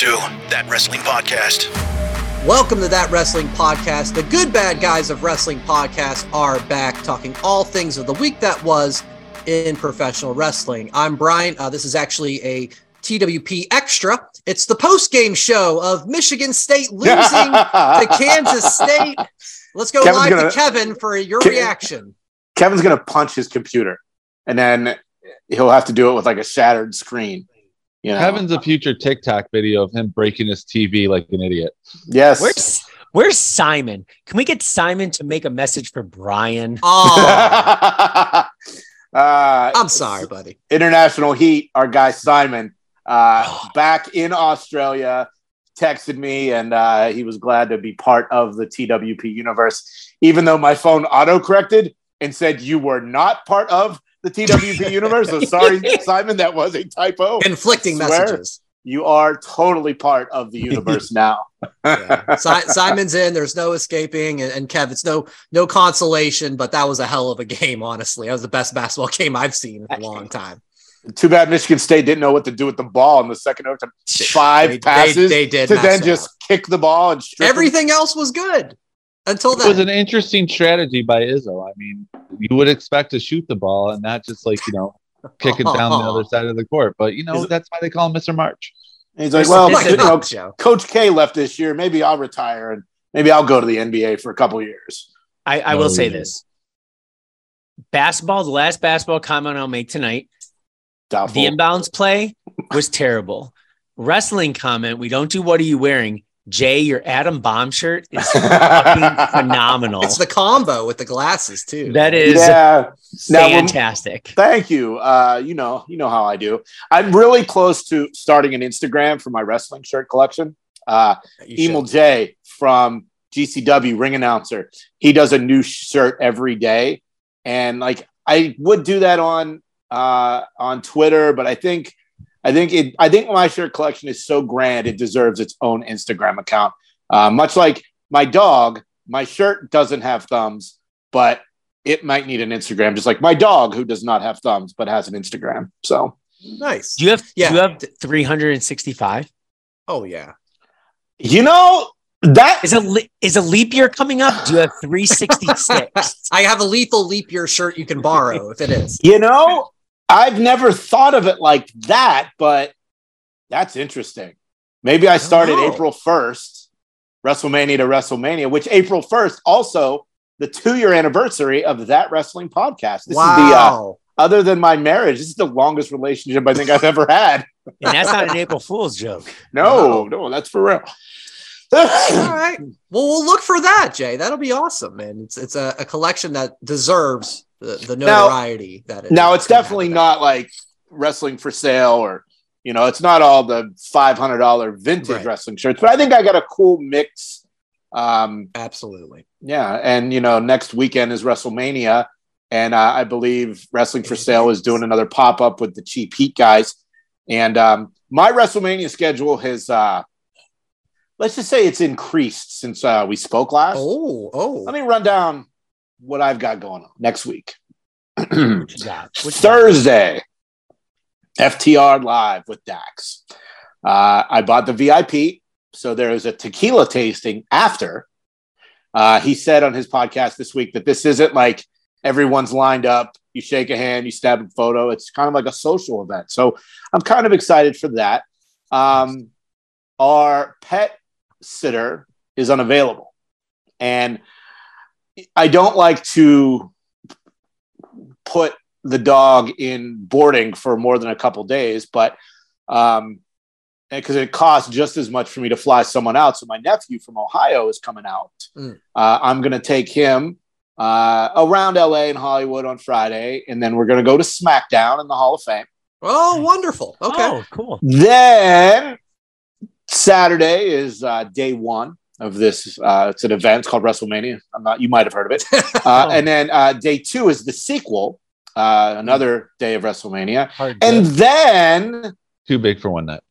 to That Wrestling Podcast. Welcome to That Wrestling Podcast. The good bad guys of wrestling podcast are back talking all things of the week that was in professional wrestling. I'm Brian. Uh, this is actually a TWP extra. It's the post game show of Michigan State losing to Kansas State. Let's go Kevin's live gonna- to Kevin for your Ke- reaction. Kevin's gonna punch his computer, and then he'll have to do it with like a shattered screen. You know, Kevin's a future TikTok video of him breaking his TV like an idiot. yes. Where's Where's Simon? Can we get Simon to make a message for Brian? Oh, uh, I'm sorry, buddy. International Heat, our guy Simon, uh, back in Australia, texted me and uh, he was glad to be part of the TWP universe, even though my phone auto corrected and said you were not part of the TWP universe. So sorry, Simon, that was a typo. Conflicting Swear. messages. You are totally part of the universe now. Yeah. Si- Simon's in. There's no escaping, and, and Kev, it's no no consolation. But that was a hell of a game. Honestly, that was the best basketball game I've seen in a long time. Too bad Michigan State didn't know what to do with the ball in the second overtime. Five They- they- passes they did to mess then up. just kick the ball and strip 'em. Everything else was good until It was an interesting strategy by Izzo. I mean, you would expect to shoot the ball and not just like, you know, kick it down the other side of the court. But, you know, Is- that's why they call him Mr. March. And he's like, This- well, this you know. Coach K left this year. Maybe I'll retire and maybe I'll go to the NBA for a couple years. I, I Oh, will say oh, yeah. this. Basketball, the last basketball comment I'll make tonight, Doubtful. the inbounds play was terrible. Wrestling comment, we don't do what are you wearing? Jay, your Adam Bomb shirt is phenomenal. It's the combo with the glasses too. That is yeah. Now, fantastic. Thank you. Uh, you know, you know how I do. I'm really close to starting an Instagram for my wrestling shirt collection. Uh, You Emil should. J from GCW ring announcer. He does a new shirt every day, and like I would do that on uh, on Twitter, but I think I think it I think my shirt collection is so grand it deserves its own Instagram account. Uh, much like my dog, my shirt doesn't have thumbs, but it might need an Instagram, just like my dog who does not have thumbs but has an Instagram. So nice. Do you have Yeah. you have 365? Oh yeah. you know that Is a le- is a leap year coming up? Do you have 366? I have a lethal leap year shirt you can borrow if it is. You know, I've never thought of it like that, but that's interesting. Maybe I started know. April 1st, WrestleMania to WrestleMania, which April 1st, also the two year anniversary of that wrestling podcast. This is the, uh, wow. other than my marriage, this is the longest relationship I think I've ever had. And that's not an April Fool's joke. No, no, that's for real. All right. Well, we'll look for that, Jay. That'll be awesome, man. It's it's a, a collection that deserves the, the Now- notoriety that it now it's definitely not like wrestling for sale or you know it's not all the $500 vintage Right. wrestling shirts but i think i got a cool mix um absolutely. yeah and you know next weekend is wrestlemania and uh, i believe wrestling for sale is doing another pop-up with the cheap heat guys and um my wrestlemania schedule has uh let's just say it's increased since uh we spoke last Oh, oh. let me run down what i've got going on next week What you got? What you got? Thursday, FTR live with Dax. Uh, I bought the VIP, so there is a tequila tasting after. Uh, he said on his podcast this week that this isn't like everyone's lined up. You shake a hand, you snap a photo. It's kind of like a social event. So I'm kind of excited for that. Um, our pet sitter is unavailable, and I don't like to put the dog in boarding for more than a couple days, but um, because it costs just as much for me to fly someone out. So my nephew from Ohio is coming out. Mm. Uh, I'm going to take him uh, around LA and Hollywood on Friday, and then we're going to go to SmackDown in the Hall of Fame. Oh, wonderful. Okay. Oh, cool. Then Saturday is uh, day one of this. Uh, it's an event called WrestleMania. I'm not. You might have heard of it. Uh, and then uh, day two is the sequel, uh, another day of WrestleMania. Hard And to- then Too big for one night.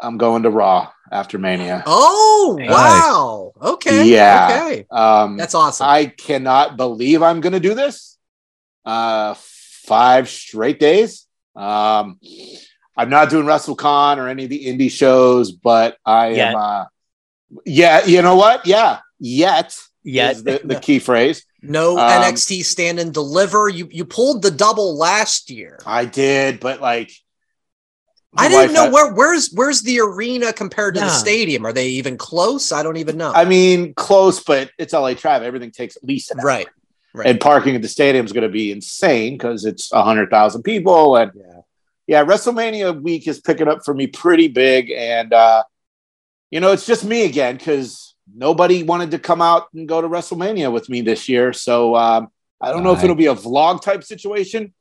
I'm going to Raw after Mania. oh, Nice. wow. Okay. Yeah. Okay. Um, That's awesome. I cannot believe I'm going to do this. Uh, five straight days. Um, I'm not doing WrestleCon or any of the indie shows, but I Yet. am. Yeah, you know what? Yeah, yet. Yet. is the, the key phrase. No Um, NXT stand and deliver. You you pulled the double last year. I did, but like, I didn't wife know had- where where's where's the arena compared to the stadium. Are they even close? I don't even know. I mean, close, but it's LA Trav. Everything takes at least an hour. right. Right. And parking at the stadium is going to be insane because it's hundred thousand people, and yeah. yeah, WrestleMania week is picking up for me pretty big, and uh, you know, it's just me again because nobody wanted to come out and go to WrestleMania with me this year. So um, I don't know if Right. it'll be a vlog type situation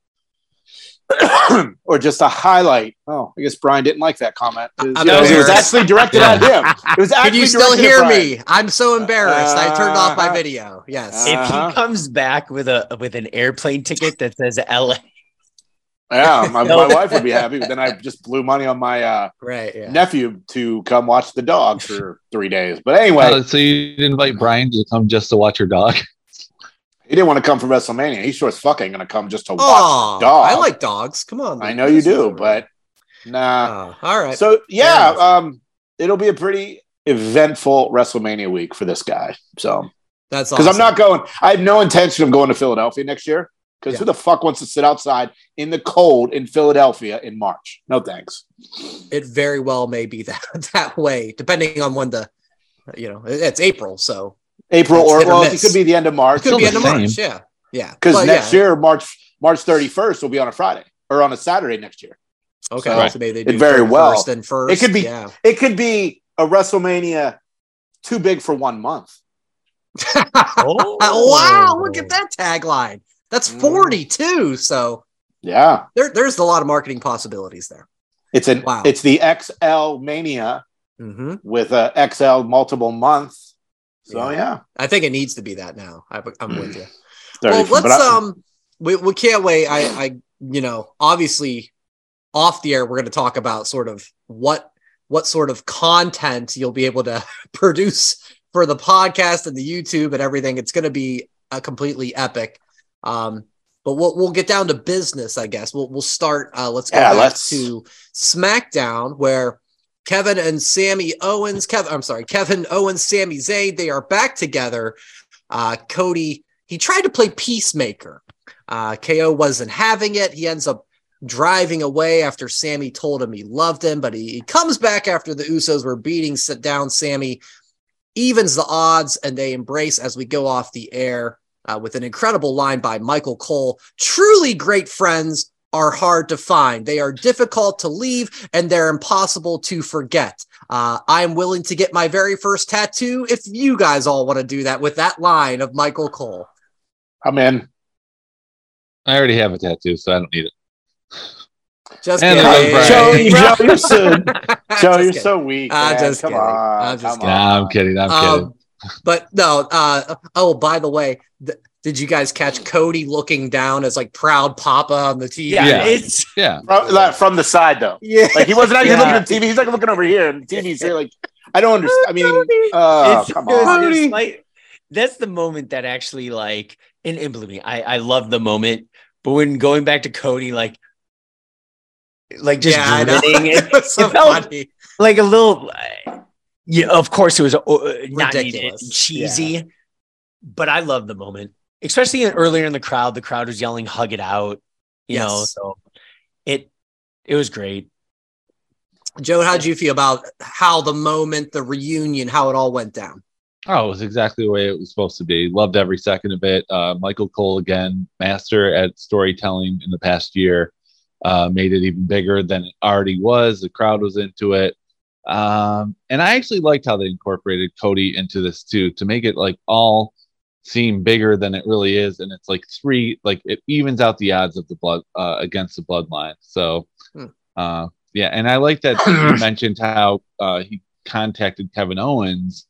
or just a highlight. Oh, I guess Brian didn't like that comment. I'm you know, it was actually directed at him. It was actually Can actually you still directed hear me? I'm so embarrassed. I turned off my Uh-huh. video. Yes. Uh, if Uh-huh. he comes back with a with an airplane ticket that says LA, Yeah, my, my wife would be happy. But then I just blew money on my uh, right. Yeah. nephew to come watch the dog for three days. But anyway, Uh, so you didn't invite Brian to come just to watch your dog? he didn't want to come for WrestleMania. He sure as fuck ain't gonna come just to watch Oh, dog. I like dogs. Come on. I know you do, but nah. Oh, all right. So yeah, um, it'll be a pretty eventful WrestleMania week for this guy. So That's because awesome. I'm not going, I have no intention of going to Philadelphia next year. Because Yeah. who the fuck wants to sit outside in the cold in Philadelphia in March? No thanks. It very well may be that that way, depending on when the, you know, it's April, so April or or well, it could be the end of March. it could Still be the end of same. March. Yeah. Yeah. Because next yeah. year, March March 31st will be on a Friday or on a Saturday next year. Okay. So- So, maybe they It do very well. first and first. It could be- Yeah. It could be a WrestleMania too big for one month. Oh. wow! Look at that tagline. That's Mm. 42. So Yeah. there, there's a lot of marketing possibilities there. It's an Wow. it's the XL Mania hmm with a XL multiple months. So Yeah. yeah. I think it needs to be that now. I, I'm with you. well, let's I- um, we, we can't wait. I, I, you know, obviously, off the air, we're going to talk about sort of what what sort of content you'll be able to produce for the podcast and the YouTube and everything. It's going to be a completely epic. Um, but we'll we'll get down to business, I guess. We'll we'll start. Uh, let's go Yeah, back let's- to SmackDown where. Kevin and Sami Owens, Kevin, I'm sorry, Kevin Owens, Sami Zayn, they are back together. Uh, Cody, he tried to play peacemaker. Uh, KO wasn't having it. He ends up driving away after Sami told him he loved him, but he, he comes back after the Usos were beating sit down Sami, evens the odds, and they embrace as we go off the air uh, with an incredible line by Michael Cole. Truly great friends are hard to find. They are difficult to leave and they're impossible to forget. Uh, I'm willing to get my very first tattoo if you guys all want to do that with that line of Michael Cole. I'm in. I already have a tattoo, so I don't need it. Just And kidding. Joe, Joe, you're so, Joe, Just you're kidding. so weak. I'm just come kidding. on. I'm just come kidding. Nah, I'm kidding. I'm kidding. But no. Uh, oh, by the way, th- did you guys catch Cody looking down as like proud Papa on the TV? Yeah, Yeah. it's yeah. From, like, from the side though. yeah. Like he wasn't actually Yeah. looking at the TV. He's like looking over here, and the TV's here. Like I don't understand. I mean, oh it's, come on. it was like- that's the moment that actually like and, and believe me, I I love the moment. But when going back to Cody, like like just yeah, grinning, it, it so it felt- funny. like a little uh, yeah of course it was uh, not needed Ridiculous. cheesy but i love the moment especially in, earlier in the crowd the crowd was yelling hug it out you know so it it was great Joe, how did you feel about how the moment, the reunion, how it all went down? Oh, it was exactly the way it was supposed to be. Loved every second of it. Uh, Michael Cole again, master at storytelling in the past year, uh, made it even bigger than it already was. The crowd was into it, um, and I actually liked how they incorporated Cody into this too to make it like all seem bigger than it really is, and it's like three, like it evens out the odds of the blood uh, against the bloodline. So, Hmm. uh, yeah, and I like that you mentioned how uh, he contacted Kevin Owens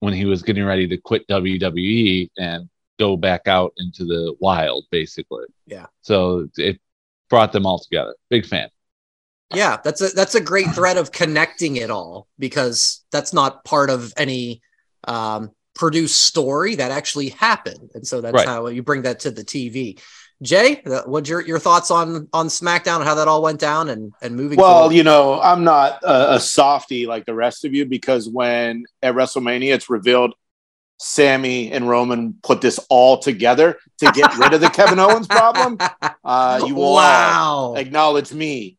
when he was getting ready to quit WWE and go back out into the wild, basically. Yeah. So it brought them all together. Big fan. Yeah, that's a that's a great thread of connecting it all because that's not part of any um, produced story that actually happened, and so that's Right. how you bring that to the TV. Jay, uh, what's your your thoughts on on SmackDown and how that all went down and and moving? Well, forward? you know, I'm not a, a softie like the rest of you because when at WrestleMania it's revealed Sami and Roman put this all together to get rid of the Kevin Owens problem, uh, you will wow. acknowledge me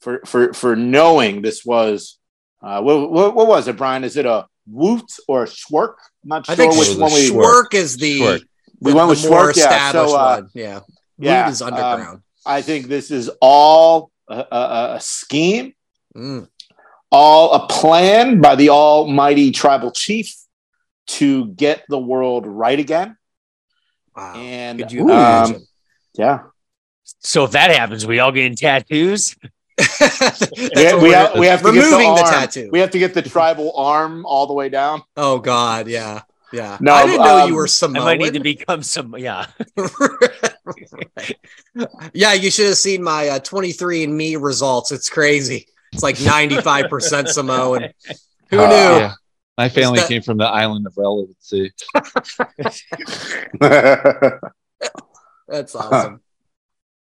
for for for knowing this was uh, what, what, what was it, Brian? Is it a Woot or a Schwerk? I'm not I sure think which one we Schwerk is the Schwerk. We the- went the with more Schwerk, yeah. established So, uh, one. Yeah, yeah, Root is um, underground. I think this is all a, a, a scheme, Mm. all a plan by the almighty tribal chief to get the world right again. Wow. And Could you um, yeah, So if that happens, we all getting tattoos. That's we, we have, we have to get removing the arm. tattoo. We have to get the tribal arm all the way down. oh God, yeah, yeah. No, I didn't know um, you were I Samoan. might need to become some. Yeah, yeah, you should have seen my uh, 23andMe results. It's crazy. It's like 95% Samoan. Who Uh, knew? Yeah. My family that- came from the island of relevancy. That's awesome.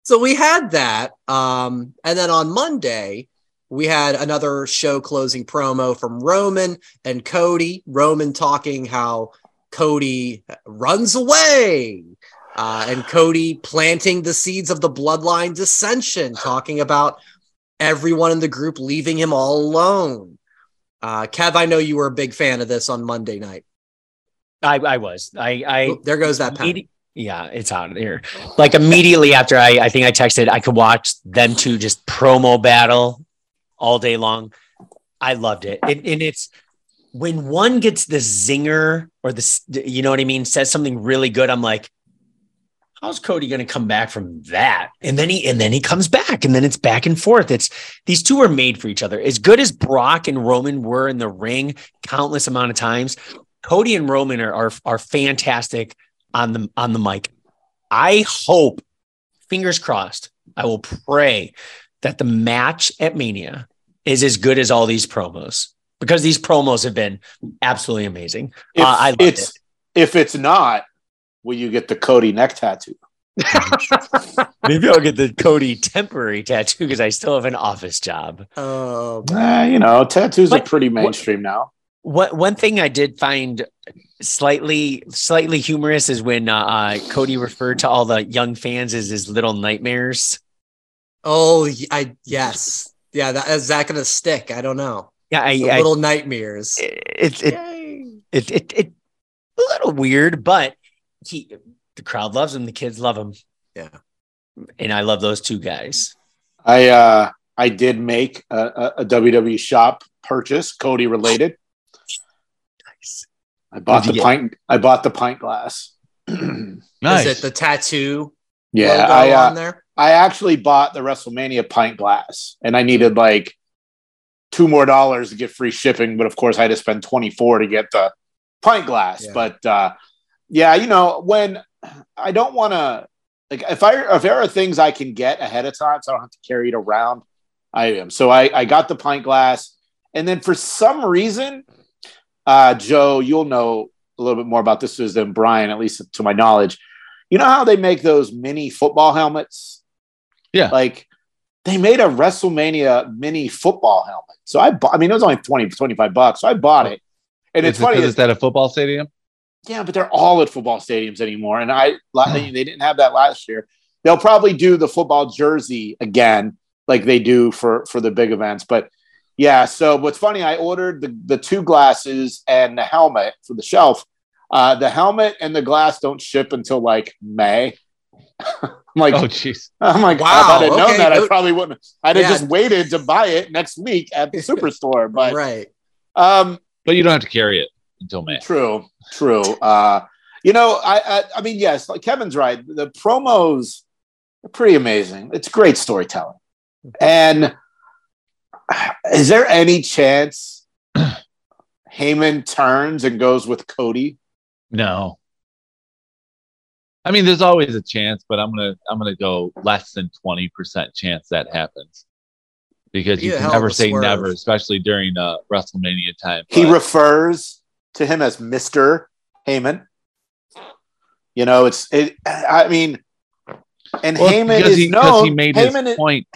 So we had that. Um, and then on Monday, we had another show closing promo from Roman and Cody. Roman talking how Cody runs away. Uh, and Cody planting the seeds of the bloodline dissension, talking about everyone in the group leaving him all alone. Uh, Kev, I know you were a big fan of this on Monday night. I, I was. I, I there goes that. Immedi- yeah, it's out of here. Like immediately after I, I think I texted, I could watch them two just promo battle all day long. I loved it. it and it's when one gets the zinger or the, you know what I mean, says something really good. I'm like, how's Cody going to come back from that? And then he, and then he comes back and then it's back and forth. It's these two are made for each other. As good as Brock and Roman were in the ring countless amount of times, Cody and Roman are, are, are fantastic on the on the mic. I hope, fingers crossed, I will pray that the match at Mania is as good as all these promos because these promos have been absolutely amazing. if Uh, I loved it's if it's not, will you get the Cody neck tattoo? Maybe I'll get the Cody temporary tattoo because I still have an office job. Oh, Eh, you know, tattoos But- are pretty mainstream now. What one thing I did find slightly slightly humorous is when uh, uh, Cody referred to all the young fans as his little nightmares. Oh, I yes, yeah. That is that going to stick? I don't know. Yeah, I, The I little nightmares. it, it, it, it, it, a little weird, but he, the crowd loves him. The kids love him. Yeah. And I love those two guys. I uh I did make a, a, a WWE shop purchase, Cody related. Nice. I bought the you pint. I bought the pint glass. Nice. Is it the tattoo yeah, logo I uh, on there? I actually bought the WrestleMania pint glass, and I needed like two more dollars to get free shipping. But of course, I had to spend twenty four to get the pint glass. Yeah. But uh, yeah, you know, when I don't want to like if I if there are things I can get ahead of time, so I don't have to carry it around, I am. So I I got the pint glass, and then for some reason, uh, Joe, you'll know a little bit more about this than Brian, at least to my knowledge. You know how they make those mini football helmets? Yeah. Like they made a WrestleMania mini football helmet. So I bought, I mean, it was only 20, 25 bucks. So I bought it. And it's it funny. is- that a football stadium. yeah, but they're all at football stadiums anymore. And I, they didn't have that last year. They'll probably do the football jersey again, like they do for for the big events. But yeah, so what's funny, I ordered the the two glasses and the helmet for the shelf. Uh, the helmet and the glass don't ship until like May. I'm like, Oh, jeez. I'm like, Wow, if I'd have known okay. that, I probably wouldn't. I'd have just waited to buy it next week at the superstore. But right. um, But you don't have to carry it until May. True, true. Uh, you know, I, I, I mean, yes, like Kevin's right. The promos are pretty amazing. It's great storytelling. And is there any chance Heyman turns and goes with Cody? No. I mean, there's always a chance, but I'm gonna I'm gonna go less than twenty percent chance that happens because you can never say swerve. never, especially during uh, WrestleMania time. He But refers to him as Mister Heyman. You know, it's it. I mean, And Well, Heyman is he, 'cause known. he made Heyman, his point.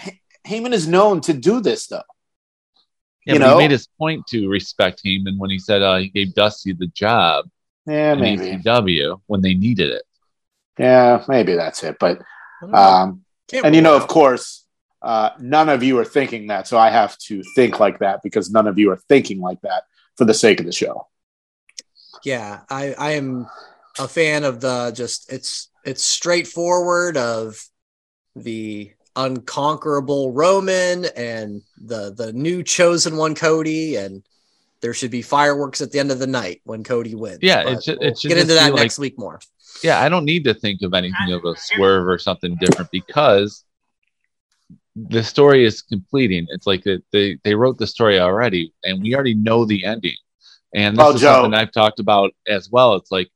Heyman is known to do this though. Yeah, you know? he made his point to respect Heyman when he said uh, he gave Dusty the job Yeah, maybe. ECW when they needed it. Yeah, maybe that's it. But I don't know. um, and you know, of course, uh, none of you are thinking that, so I have to think like that because none of you are thinking like that for the sake of the show. yeah, I I am a fan of the just it's it's straightforward of the unconquerable Roman and the the new chosen one Cody and there should be fireworks at the end of the night when Cody wins. Yeah, But it should- we'll should get into that be next week more. Yeah, I don't need to think of anything of a swerve or something different because the story is completing. It's like that they, they wrote the story already and we already know the ending. And this Well, is Joe- something I've talked about as well. It's like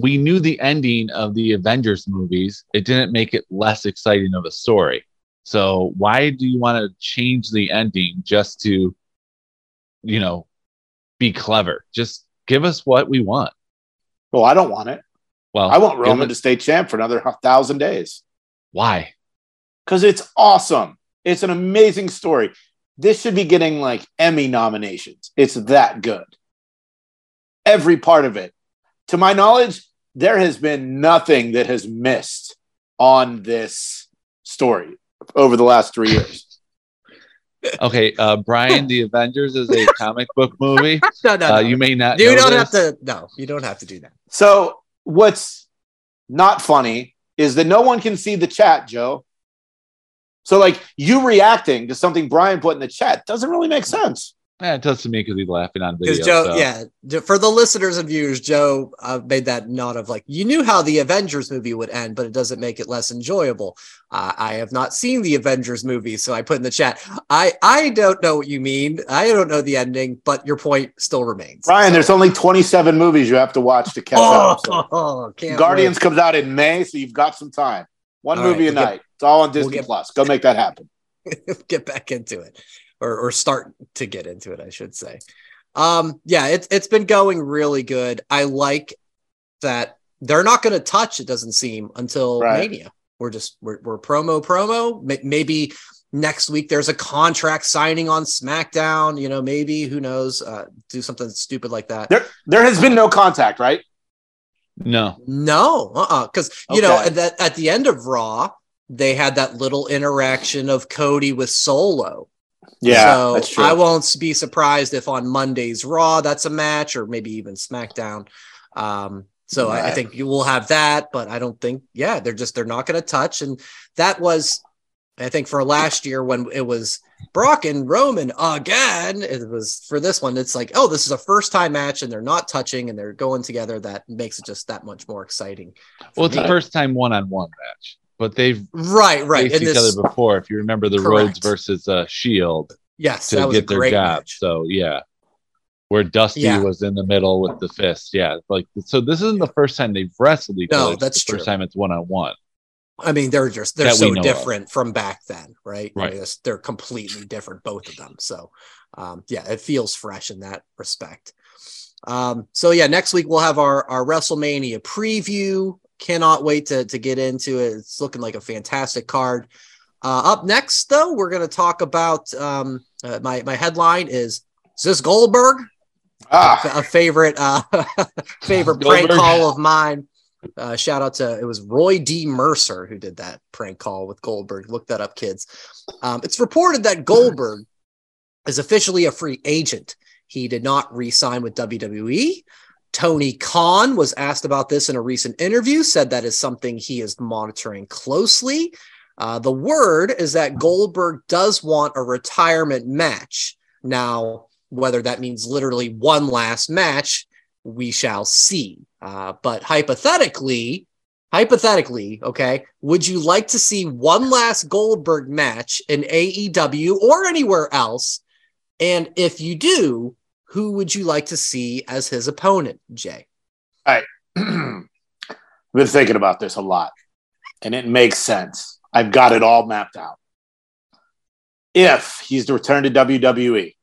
we knew the ending of the Avengers movies. It didn't make it less exciting of a story. So why do you want to change the ending just to, you know, be clever? Just give us what we want. Well, I don't want it. Well, I want Roman it- to stay champ for another thousand days Why? because it's awesome. It's an amazing story. This should be getting like Emmy nominations. It's that good. Every part of it. To my knowledge, there has been nothing that has missed on this story over the last three years. Okay, uh, Brian, the Avengers is a comic book movie. No, no, Uh, no. you may not. you know don't this. have to. No, you don't have to do that. So, what's not funny is that no one can see the chat, Joe. So, like, you reacting to something Brian put in the chat doesn't really make sense. Yeah, it does to me because he's laughing on video. Because Joe, so- yeah, for the listeners and viewers, Joe uh, made that nod of like, you knew how the Avengers movie would end, but it doesn't make it less enjoyable. Uh, I have not seen the Avengers movie, so I put in the chat. I I don't know what you mean. I don't know the ending, but your point still remains. Brian, So- there's only 27 movies you have to watch to catch oh, up. So. oh, Guardians wait. comes out in May, so you've got some time. One All right, movie a we'll get- night. it's all on we'll Disney get- Plus. Go make that happen. get back into it or, or start to get into it i should say um yeah it's it's been going really good i like that they're not going to touch it doesn't seem until Right. mania we're just we're, we're promo promo May- maybe next week there's a contract signing on smackdown you know maybe who knows uh do something stupid like that There, there has been no contact, right? no, no, uh-uh. because you know Okay. at that at the end of Raw, they had that little interaction of Cody with Solo. Yeah, so that's true. I won't be surprised if on Monday's Raw that's a match, or maybe even SmackDown. Um, so I, I think you will have that, but I don't think, yeah, they're just they're not going to touch. And that was, I think, for last year when it was Brock and Roman again. It was for this one. It's like, oh, this is a first time match, and they're not touching, and they're going together. That makes it just that much more exciting. well, it's me. the first time one on one match, but they've right, right. faced And each this, other before. If you remember the Correct. Rhodes versus uh, Shield yes, to that was a get their great job. match. So yeah, where Dusty Yeah. was in the middle with the fist. Yeah, like so. This isn't the first time they've wrestled each No, other. That's the first true. time it's one on one. I mean, they're just they're so know of. different from back then, right? I mean, Right. they're completely different, both of them. So, um, yeah, it feels fresh in that respect. Um, so yeah, next week we'll have our our WrestleMania preview. Cannot wait to to get into it. It's looking like a fantastic card. Uh, up next, though, we're going to talk about um, uh, my my headline is is this Goldberg? ah, a favorite uh favorite prank call of mine. Uh, shout out to it was Roy D. Mercer who did that prank call with Goldberg. Look that up, kids. Um, it's reported that Goldberg is officially a free agent. He did not re-sign with WWE. Tony Khan was asked about this in a recent interview, said that is something he is monitoring closely. Uh, the word is that Goldberg does want a retirement match. Now, whether that means literally one last match, we shall see. Uh, but hypothetically, hypothetically, okay, would you like to see one last Goldberg match in AEW or anywhere else? And if you do, who would you like to see as his opponent, Jay? All right. I've been thinking about this a lot, and it makes sense. I've got it all mapped out. If he's to return to WWE,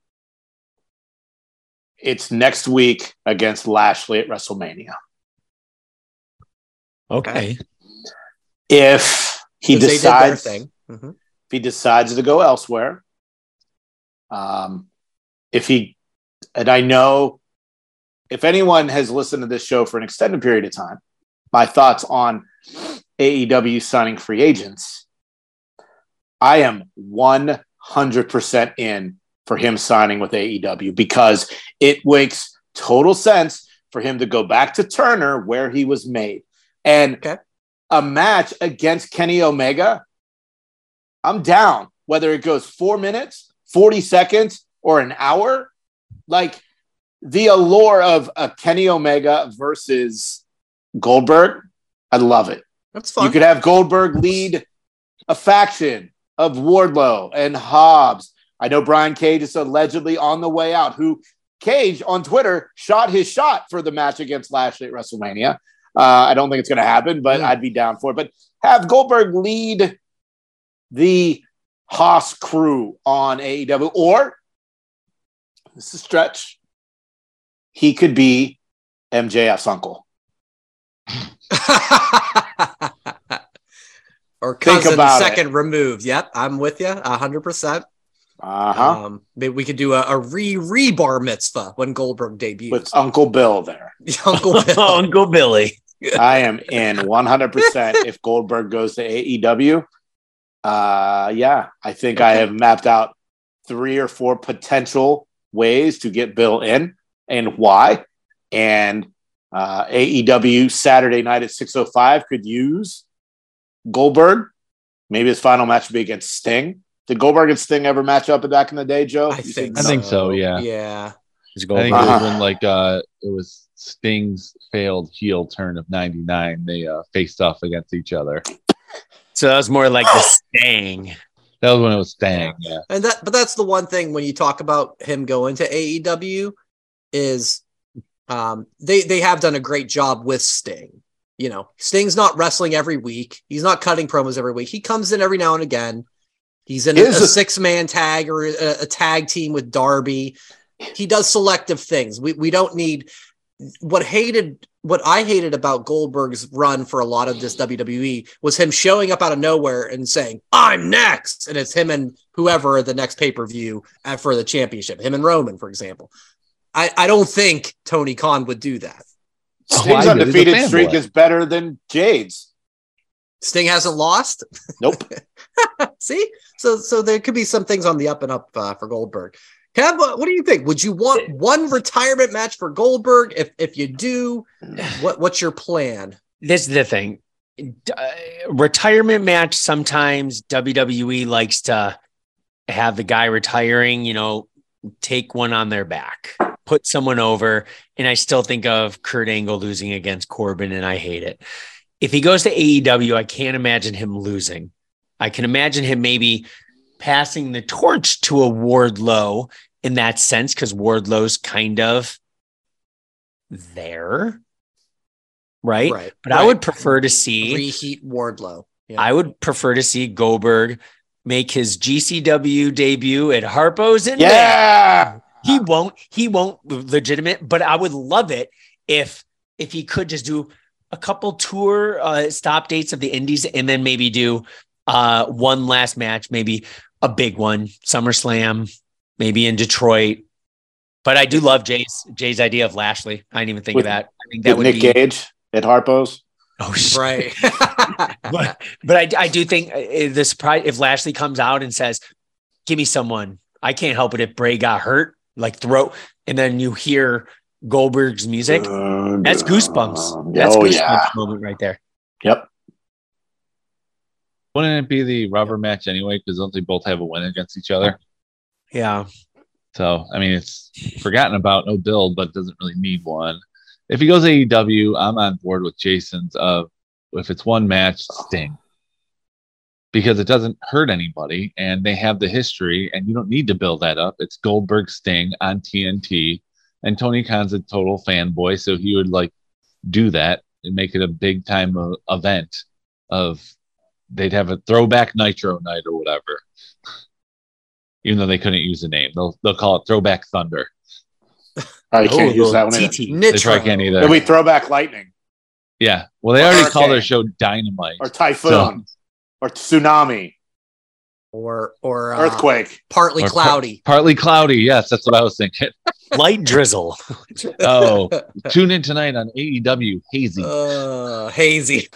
it's next week against Lashley at WrestleMania. Okay. If he 'Cause they did their decides thing. Mhm. if he decides to go elsewhere, um, if he, and I know if anyone has listened to this show for an extended period of time, my thoughts on AEW signing free agents, I am 100% in for him signing with AEW because it makes total sense for him to go back to Turner where he was made. And Okay. a match against Kenny Omega, I'm down. Whether it goes four minutes, 40 seconds, or an hour, like the allure of a Kenny Omega versus Goldberg, I love it. That's fun. You could have Goldberg lead a faction of Wardlow and Hobbs. I know Brian Cage is allegedly on the way out, who Cage on Twitter shot his shot for the match against Lashley at WrestleMania. Uh, I don't think it's going to happen, but Mm. I'd be down for it. But have Goldberg lead the Haas crew on AEW, or this is a stretch. He could be MJF's uncle. or Think cousin about second removed. Yep, I'm with you a hundred percent. Uh huh. Um, maybe we could do a, a re re bar mitzvah when Goldberg debuts. With Uncle Bill there. Uncle Bill. Uncle Billy. I am in 100% if Goldberg goes to AEW. Uh, yeah, I think I have mapped out three or four potential ways to get Bill in and why. And uh, AEW Saturday night at 6.05 could use Goldberg. Maybe his final match would be against Sting. Did Goldberg and Sting ever match up back in the day, Joe? I You think. I think so, yeah. Yeah. It's I think Goldberg. it was Uh-huh. when like uh it was Sting's failed heel turn of '99. They uh, faced off against each other. So that was more like the stang. That was when it was Stang. Yeah, And that, but that's the one thing when you talk about him going to AEW is um, they they have done a great job with Sting. You know, Sting's not wrestling every week. He's not cutting promos every week. He comes in every now and again. He's in a, a a- six man tag or a, a tag team with Darby. He does selective things. We we don't need what hated what I hated about Goldberg's run for a lot of this WWE was him showing up out of nowhere and saying, I'm next. And it's him and whoever the next pay per view for the championship, him and Roman, for example. I, I don't think Tony Khan would do that. Oh, Sting's I did. He's a undefeated fanboy. streak is better than Jade's. Sting hasn't lost. Nope. See? So so there could be some things on the up and up uh, for Goldberg. Kev, what, what do you think? Would you want one retirement match for Goldberg? If if you do, what what's your plan? This is the thing. Uh, retirement match. Sometimes WWE likes to have the guy retiring, you know, take one on their back, put someone over. And I still think of Kurt Angle losing against Corbin, and I hate it. If he goes to AEW, I can't imagine him losing. I can imagine him maybe passing the torch to a Wardlow in that sense, because Wardlow's kind of there. Right. Right. But I would prefer to see reheat Wardlow. Yeah. I would prefer to see Goldberg make his GCW debut at Harpo's in May. Yeah. He won't. He won't legitimate, but I would love it if if he could just do a couple tour uh, stop dates of the Indies and then maybe do uh, one last match, maybe a big one, SummerSlam, maybe in Detroit. But I do love Jay's Jay's idea of Lashley. I didn't even think With- of that. I think that With would Nick be Gage at Harpo's. oh shit. right. but but I, I do think uh, the surprise if Lashley comes out and says, "Give me someone," I can't help it if Bray got hurt, like throw, and then you hear Goldberg's music. That's goosebumps. That's oh goosebumps yeah. moment right there. Yep. Wouldn't it be the rubber match anyway? Because don't they both have a win against each other? Yeah, So I mean, it's forgotten about, no build, but doesn't really need one. If he goes AEW, I'm on board with Jason's. Of if it's one match, Sting, because it doesn't hurt anybody, and they have the history, and you don't need to build that up. It's Goldberg Sting on TNT, and Tony Khan's a total fanboy, so he would like do that and make it a big time uh, event. Of they'd have a throwback Nitro night or whatever even though they couldn't use the name. They'll they'll call it Throwback Thunder. I can't Oh, use that one. either. TT. They try Nitro. can't either. Then we throw back lightning Yeah. Well, they already call their show Dynamite. or typhoon. or tsunami, or or uh, earthquake. partly Or par- cloudy. Partly cloudy. Yes, that's what I was thinking. Light drizzle. Oh, tune in tonight on AEW Hazy uh, hazy.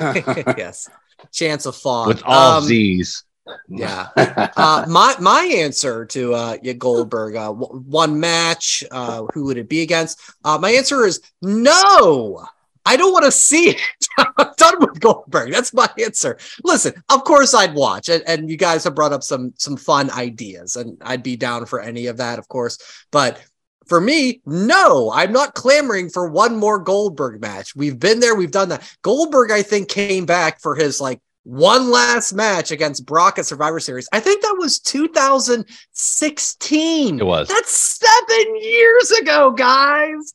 yes. Chance of fog. with all Um, Z's. Yeah. uh, my my answer to uh, Goldberg, uh, w- one match. Uh, who would it be against? Uh, my answer is no. I don't want to see it. I'm done with Goldberg. That's my answer. Listen, of course I'd watch, and, and you guys have brought up some some fun ideas, and I'd be down for any of that, of course. But for me, no, I'm not clamoring for one more Goldberg match. We've been there, we've done that. Goldberg, I think, came back for his like one last match against Brock at Survivor Series. I think that was 2016. It was. That's seven years ago, guys.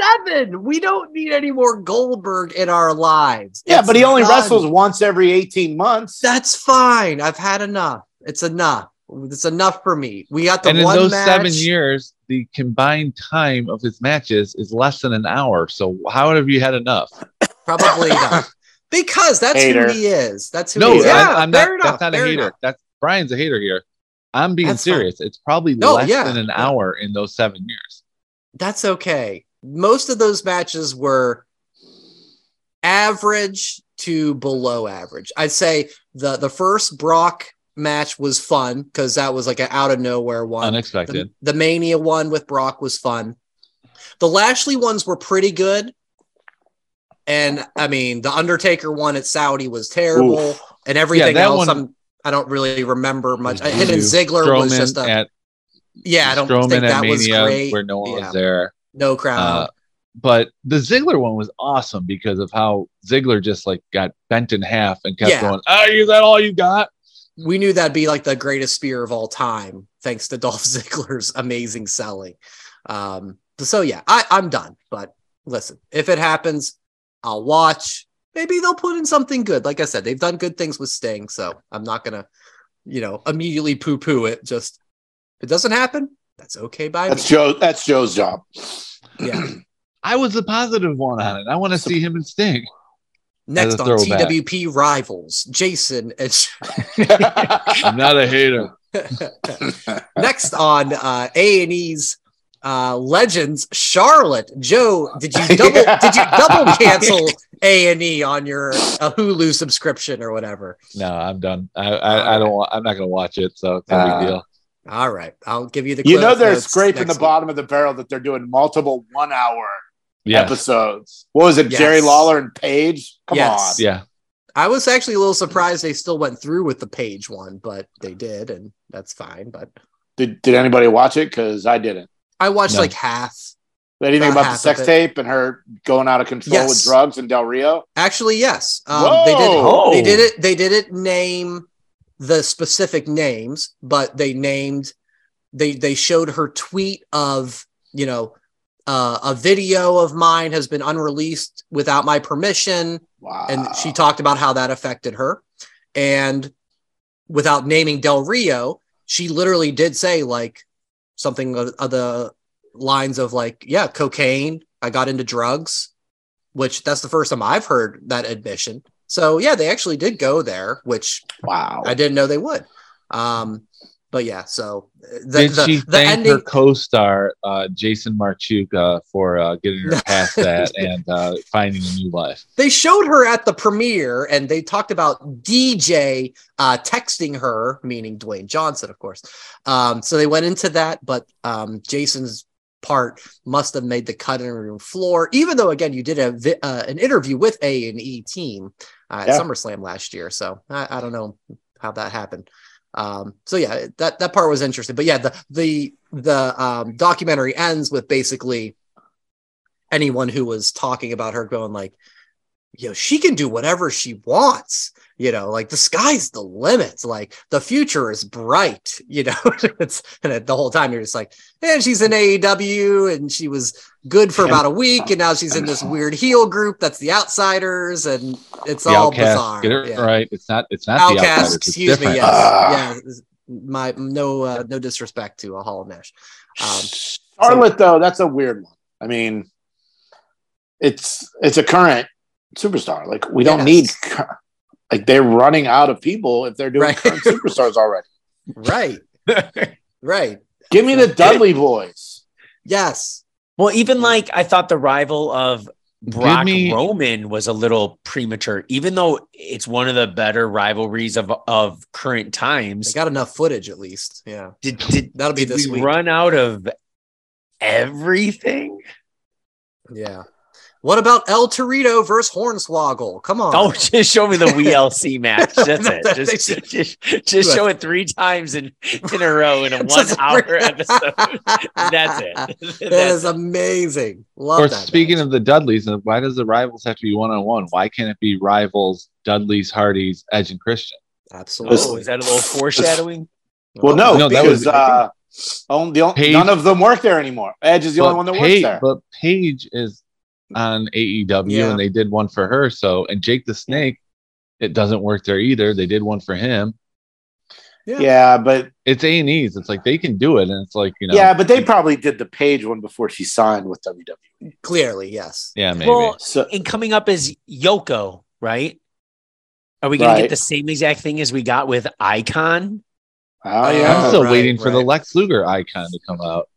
Seven. We don't need any more Goldberg in our lives. yeah, It's but he only done. wrestles once every 18 months. That's fine. I've had enough. It's enough. It's enough for me. We got the and in one those match. seven years, the combined time of his matches is less than an hour. So how have you had enough? Probably not. Because that's Hater. who he is. That's who No, he is. Yeah, I, am fair not. enough. That's not a hater. enough. That's Brian's a hater here. I'm being That's fine. serious. It's probably No, less yeah, than an yeah. hour in those seven years. That's okay. Most of those matches were average to below average. I'd say the the first Brock match was fun because that was like an out of nowhere one. Unexpected. The, the Mania one with Brock was fun. The Lashley ones were pretty good. And I mean, the Undertaker one at Saudi was terrible, Oof. and everything that else one- I'm, I don't really remember much. Him and. Ziggler was just a at yeah. I don't Strowman think at that was great. where no one Yeah. was there. No crowd. Uh, but the Ziggler one was awesome because of how Ziggler just like got bent in half and kept Yeah. going. Oh, is that all you got? We knew that'd be like the greatest spear of all time, thanks to Dolph Ziggler's amazing selling. Um, so yeah, I, I'm done. But listen, if it happens, I'll watch. Maybe they'll put in something good. Like I said, they've done good things with Sting, so I'm not gonna, you know, immediately poo-poo it. Just if it doesn't happen, that's okay by That's me. Joe. That's Joe's job. Yeah. I was the positive one on it. I want to see him and Sting. Next on throwback. TWP rivals, Jason and I'm not a hater. Next on uh, A and E's uh, Legends, Charlotte. Joe, did you double did you double cancel A and E on your uh, Hulu subscription or whatever? No, I'm done. I I, I don't. want- I'm not going to watch it. So it's no Uh, big deal. All right, I'll give you the. you know they're scraping next the week. bottom of the barrel that they're doing multiple one-hour Yeah, episodes. What was it? Yes. Jerry Lawler and Paige. Come Yes. on. yeah. I was actually a little surprised they still went through with the Paige one, but they did, and that's fine. But Did, did anybody watch it? Because I didn't. I watched No. like half. Anything About about the sex tape and her going out of control Yes. with drugs in Del Rio? Actually, yes, um, they did. Whoa. They did it. They didn't name the specific names, but they named. They they showed her tweet of you know uh, a video of mine has been unreleased without my permission, Wow. and she talked about how that affected her, and without naming Del Rio, she literally did say like something of, of the lines of like, yeah, cocaine. I got into drugs, which that's the first time I've heard that admission. So yeah, they actually did go there, which Wow. I didn't know they would. Um, but yeah, so the, Did the, she the thank ending. her co-star uh, Jason Marchewka uh, for uh, getting her past that and uh, finding a new life? they showed her at the premiere and they talked about DJ uh, texting her, meaning Dwayne Johnson, of course. Um, so they went into that, but um, Jason's part must have made the cutting room floor, even though, again, you did a vi- uh, an interview with A and E team uh, at Yeah. SummerSlam last year. So I, I don't know how that happened. Um, so yeah, that, that part was interesting, but yeah, the, the, the um, documentary ends with basically anyone who was talking about her going like, you know, she can do whatever she wants. You know, like the sky's the limit. Like the future is bright. You know, it's and the whole time you're just like, and she's in AEW and she was good for about a week, and now she's in this weird heel group that's the Outsiders, and it's The all Outcast. bizarre. Get it Yeah. right. It's not. It's not the Outcast, outsiders. It's excuse me. Yes, Ah. yeah. My no, uh, no disrespect to a Hall of Nash. Um, Charlotte, though, that's a weird one. I mean, it's it's a current superstar. Like we don't need. like they're running out of people if they're doing Right. current superstars already. right. Right. Give me the Dudley boys. Yes. well, even like I thought the rival of Brock me- Roman was a little premature, even though it's one of the better rivalries of of current times. They times. got enough footage at least. Yeah. Did did, That'll be did this we week. run out of everything? Yeah. What about El Torito versus Hornswoggle? Come on. Oh, just show me the WLC match. That's it. Just, just, just show it three times in, in a row in a one hour episode. That's it. That That's is amazing. Love Or that. speaking match. of the Dudleys, uh, why does the rivals have to be one on one? Why can't it be rivals Dudleys, Hardys, Edge, and Christian? absolutely. Oh, is that a little foreshadowing? Well, no, No, that was- uh, only, the only, none of them work there anymore. Edge is the only one that works there. But Paige is on AEW, Yeah. and they did one for her. So, and Jake the Snake, it doesn't work there either. They did one for him. yeah, but It's A and E's. It's like they can do it, and it's like you know, yeah, but they probably did the Paige one before she signed with WWE. Clearly, yes. yeah, maybe. Well, So and coming up is Yoko, right? Are we going to Right. get the same exact thing as we got with Icon? oh Yeah. I'm still right, waiting for the. Lex Luger icon to come out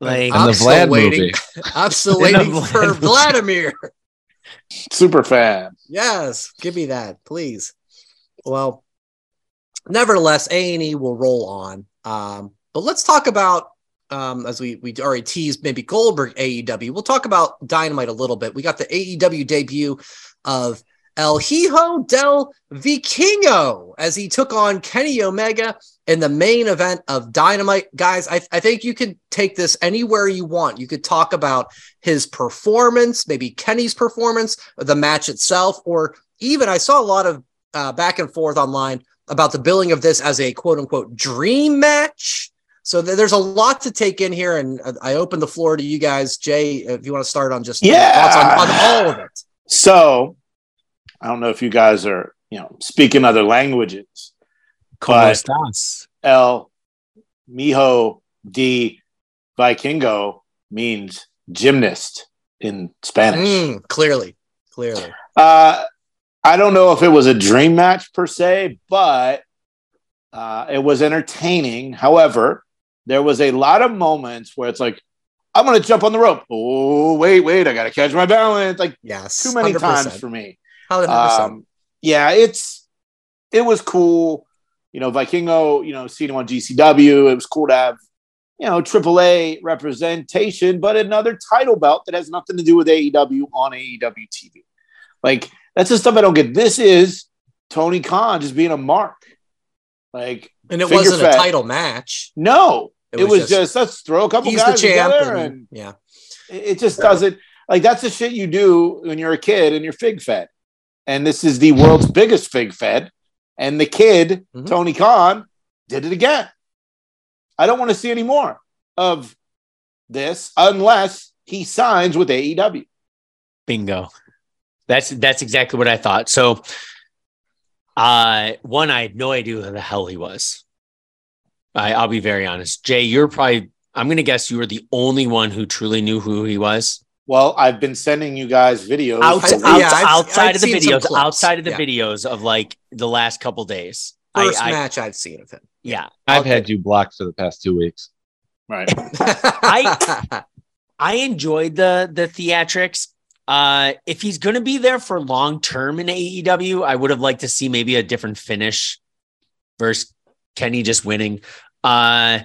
Like, and I'm the still waiting. movie. I'm still And the waiting for Vlad- Vladimir. super fan. Yes, give me that, please. Well, nevertheless, A and E will roll on. Um, but let's talk about um, as we we already teased maybe Goldberg AEW. We'll talk about Dynamite a little bit. We got the AEW debut of El Hijo del Vikingo as he took on Kenny Omega in the main event of Dynamite. Guys, I, I think you could take this anywhere you want. You could talk about his performance, maybe Kenny's performance, the match itself, or even I saw a lot of uh, back and forth online about the billing of this as a quote unquote dream match. So th- there's a lot to take in here, and uh, I open the floor to you guys, Jay, if you want to start on just Yeah. thoughts on, on all of it. So I don't know if you guys are you know speaking other languages. ¿Cómo estás? El Mijo de Vikingo means gymnast in Spanish. Mm, clearly, clearly. Uh, I don't know if it was a dream match per se, but uh, it was entertaining. However, there was a lot of moments where it's like, I'm going to jump on the rope. Oh, wait, wait, I got to catch my balance. Like Yes, too many 100%. times for me. 100%. Um, yeah, it's it was cool. You know, Vikingo, you know, seeing him on GCW, it was cool to have, you know, AAA representation, but another title belt that has nothing to do with AEW on AEW TV. Like that's the stuff I don't get. This is Tony Khan just being a mark. Like and it wasn't a title match. no, It it, was was, just- let's throw a couple guys together And, and yeah. it it just doesn't like that's the shit you do when you're a kid and you're fig fed. And this is the world's biggest fig fed. And the kid, Mhm. Tony Khan, did it again. I don't want to see any more of this unless he signs with AEW. Bingo. That's that's exactly what I thought. So, uh, one, I had no idea who the hell he was. I, I'll be very honest. Jay, you're probably. I'm going to guess you were the only one who truly knew who he was. Well, I've been sending you guys videos. Out, out- yeah, I've- outside I've of the videos, outside of the Yeah. videos of like the last couple days. I- First I, match I've seen of him. yeah, I've Okay. had you blocked for the past two weeks. right. I I enjoyed the the theatrics. Uh, if he's going to be there for long term in AEW, I would have liked to see maybe a different finish versus Kenny just winning. Uh,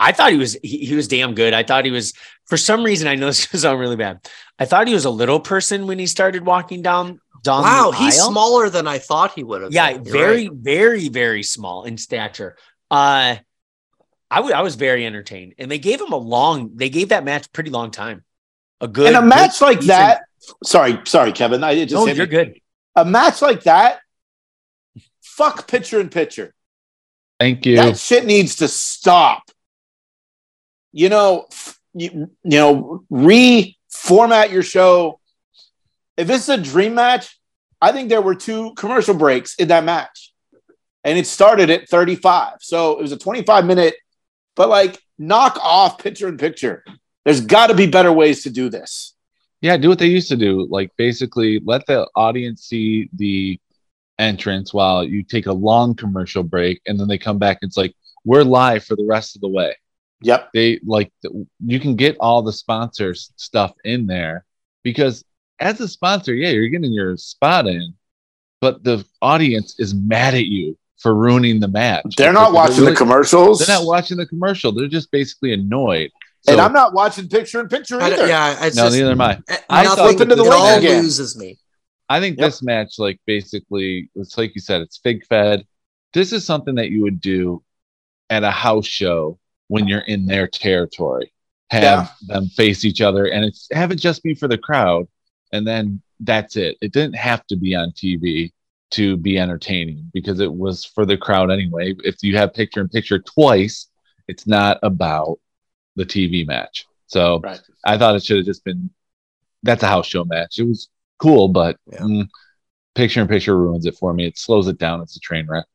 I thought he was he, he was damn good. I thought he was for some reason. I know this is sound really bad. I thought he was a little person when he started walking down down. wow, the he's aisle. smaller than I thought he would have. Yeah, been. Very, right. very, very small in stature. Uh, I I was very entertained, and they gave him a long. They gave that match pretty long time. A good and a good, match like decent- that, sorry, sorry, Kevin. I just No, you're me. good. A match like that, fuck picture and picture. Thank you. That shit needs to stop. You know, you, you know, reformat your show. If this is a dream match, I think there were two commercial breaks in that match. And it started at 35. So it was a 25 minute, but like knock off picture in picture. There's got to be better ways to do this. Yeah, do what they used to do. Like basically let the audience see the entrance while you take a long commercial break and then they come back and it's like we're live for the rest of the way Yep. they like you can get all the sponsors stuff in there because as a sponsor yeah you're getting your spot in but the audience is mad at you for ruining the match They're not Because watching the really- commercials. they're not watching the commercial they're just basically annoyed and I'm not watching picture in picture I either. yeah, it's no just neither am i I nothing, flip into the it all again. loses me. I think Yep. this match, like basically, it's like you said, it's fig fed. This is something that you would do at a house show when you're in their territory. Have Yeah. them face each other, and it's have it just be for the crowd, and then that's it. It didn't have to be on TV to be entertaining because it was for the crowd anyway. If you have picture in picture twice, it's not about the TV match. So Right. I thought it should have just been that's a house show match. It was cool, but Yeah. mm, picture in picture ruins it for me. It slows it down. It's a train wreck.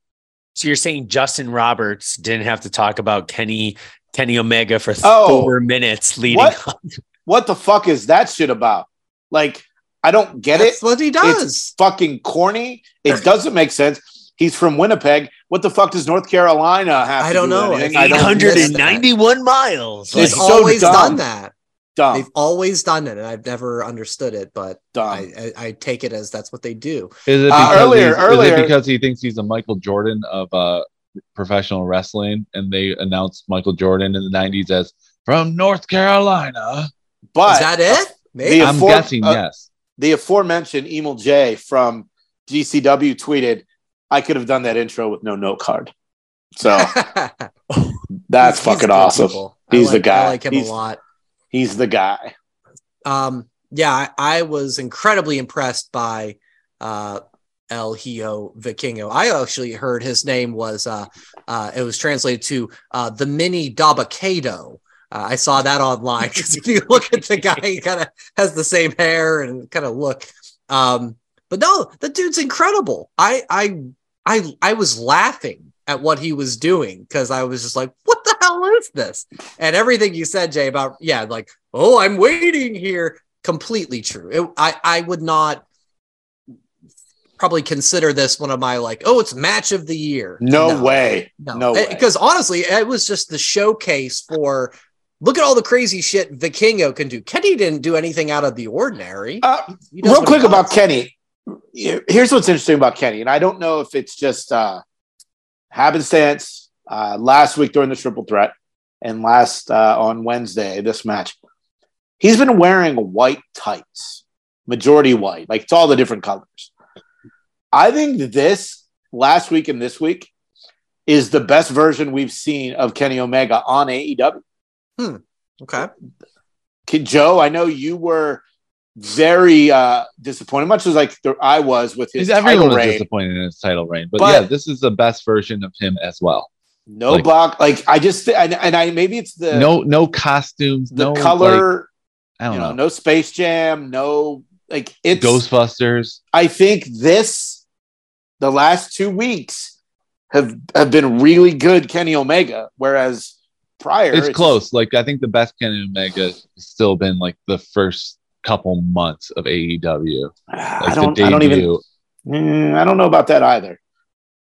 So you're saying Justin Roberts didn't have to talk about Kenny Kenny Omega for Oh. four minutes leading What? up. What the fuck is that shit about? Like, I don't get That's it. what he does. It's fucking corny. It doesn't make sense. He's from Winnipeg. What the fuck does North Carolina have? I to don't do know. anything? I don't 891 miles. It's They've so always dumb. done that. Dumb. They've always done it, and I've never understood it, but. I, I, I take it as that's what they do. Is it Uh, because, earlier- is it because he thinks he's a Michael Jordan of uh, professional wrestling, and they announced Michael Jordan in the '90s as from North Carolina? but Is that it? Maybe. The I'm afore- guessing uh, yes. the aforementioned Emil Jay from GCW tweeted, "I could have done that intro with no note card." So that's He's- he's fucking good awesome. people. I He's the guy. I like him He's- a lot. He's the guy. Um, yeah, I, I was incredibly impressed by uh, El Hijo Vikingo. I actually heard his name was uh, uh, it was translated to uh, the mini Dabakado. Uh, I saw that online because if you look at the guy, he kind of has the same hair and kind of look. Um, but no, the dude's incredible. I I I I was laughing at what he was doing because I was just like, what hell is this? And everything you said, Jay, about yeah, like, oh, I'm waiting here. Completely true. It, I I would not probably consider this one of my like, oh, it's match of the year. No, way. No, No way. Because honestly, it was just the showcase for look at all the crazy shit Vikingo can do. Kenny didn't do anything out of the ordinary. Uh, real quick about. Kenny. Here's what's interesting about Kenny, and I don't know if it's just uh, happenstance. Uh, last week during the triple threat, and last uh, on Wednesday, this match, he's been wearing white tights, majority white, like it's all the different colors. I think this last week and this week is the best version we've seen of Kenny Omega on AEW. Okay. Kid Joe, I know you were very uh disappointed, much as like the, I was with his Everyone was reign. disappointed in his title reign, but, But- yeah, this is the best version of him as well. No Like- block, like I just and, and I maybe it's the no, no costumes, the no like, color, I don't you know, know, no Space Jam, no like it's. Ghostbusters. I think this, the last two weeks have have been really good, Kenny Omega. Whereas prior, It's close. Like I think the best Kenny Omega has still been like the first couple months of AEW. I don't, I don't even. Mm, I don't know about that either.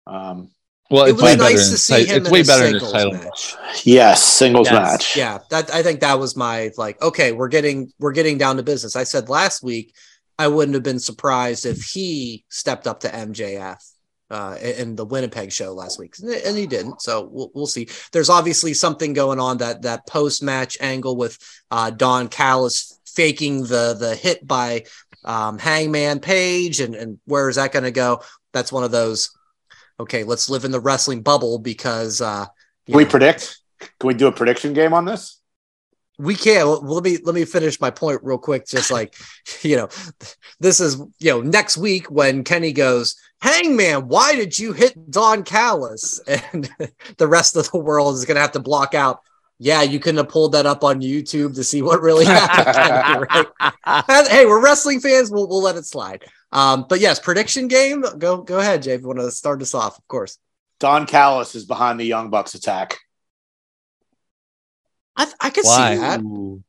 Um, Well, It it's was way better. nice in to see ti- him it's in way a better in his singles title. match. yes, singles Yes. match. Yeah, that I think that was my like, okay, we're getting we're getting down to business. I said last week I wouldn't have been surprised if he stepped up to MJF uh, in the Winnipeg show last week, and he didn't. So we'll, we'll see. There's obviously something going on that that post match angle with uh, Don Callis faking the the hit by um, Hangman Page, and and where is that going to go? That's one of those. Okay, let's live in the wrestling bubble because uh, Can we know, predict? Can we do a prediction game on this? we can well, let me let me finish my point real quick just like you know this is you know next week when kenny goes hangman why did you hit don callis and the rest of the world is going to have to block out yeah you couldn't have pulled that up on youtube to see what really happened right? Hey we're wrestling fans we'll, we'll let it slide um but yes prediction game go go ahead jay if you want to start us off of course Don Callis is behind the Young Bucks attack i, I can Why? see that Ooh.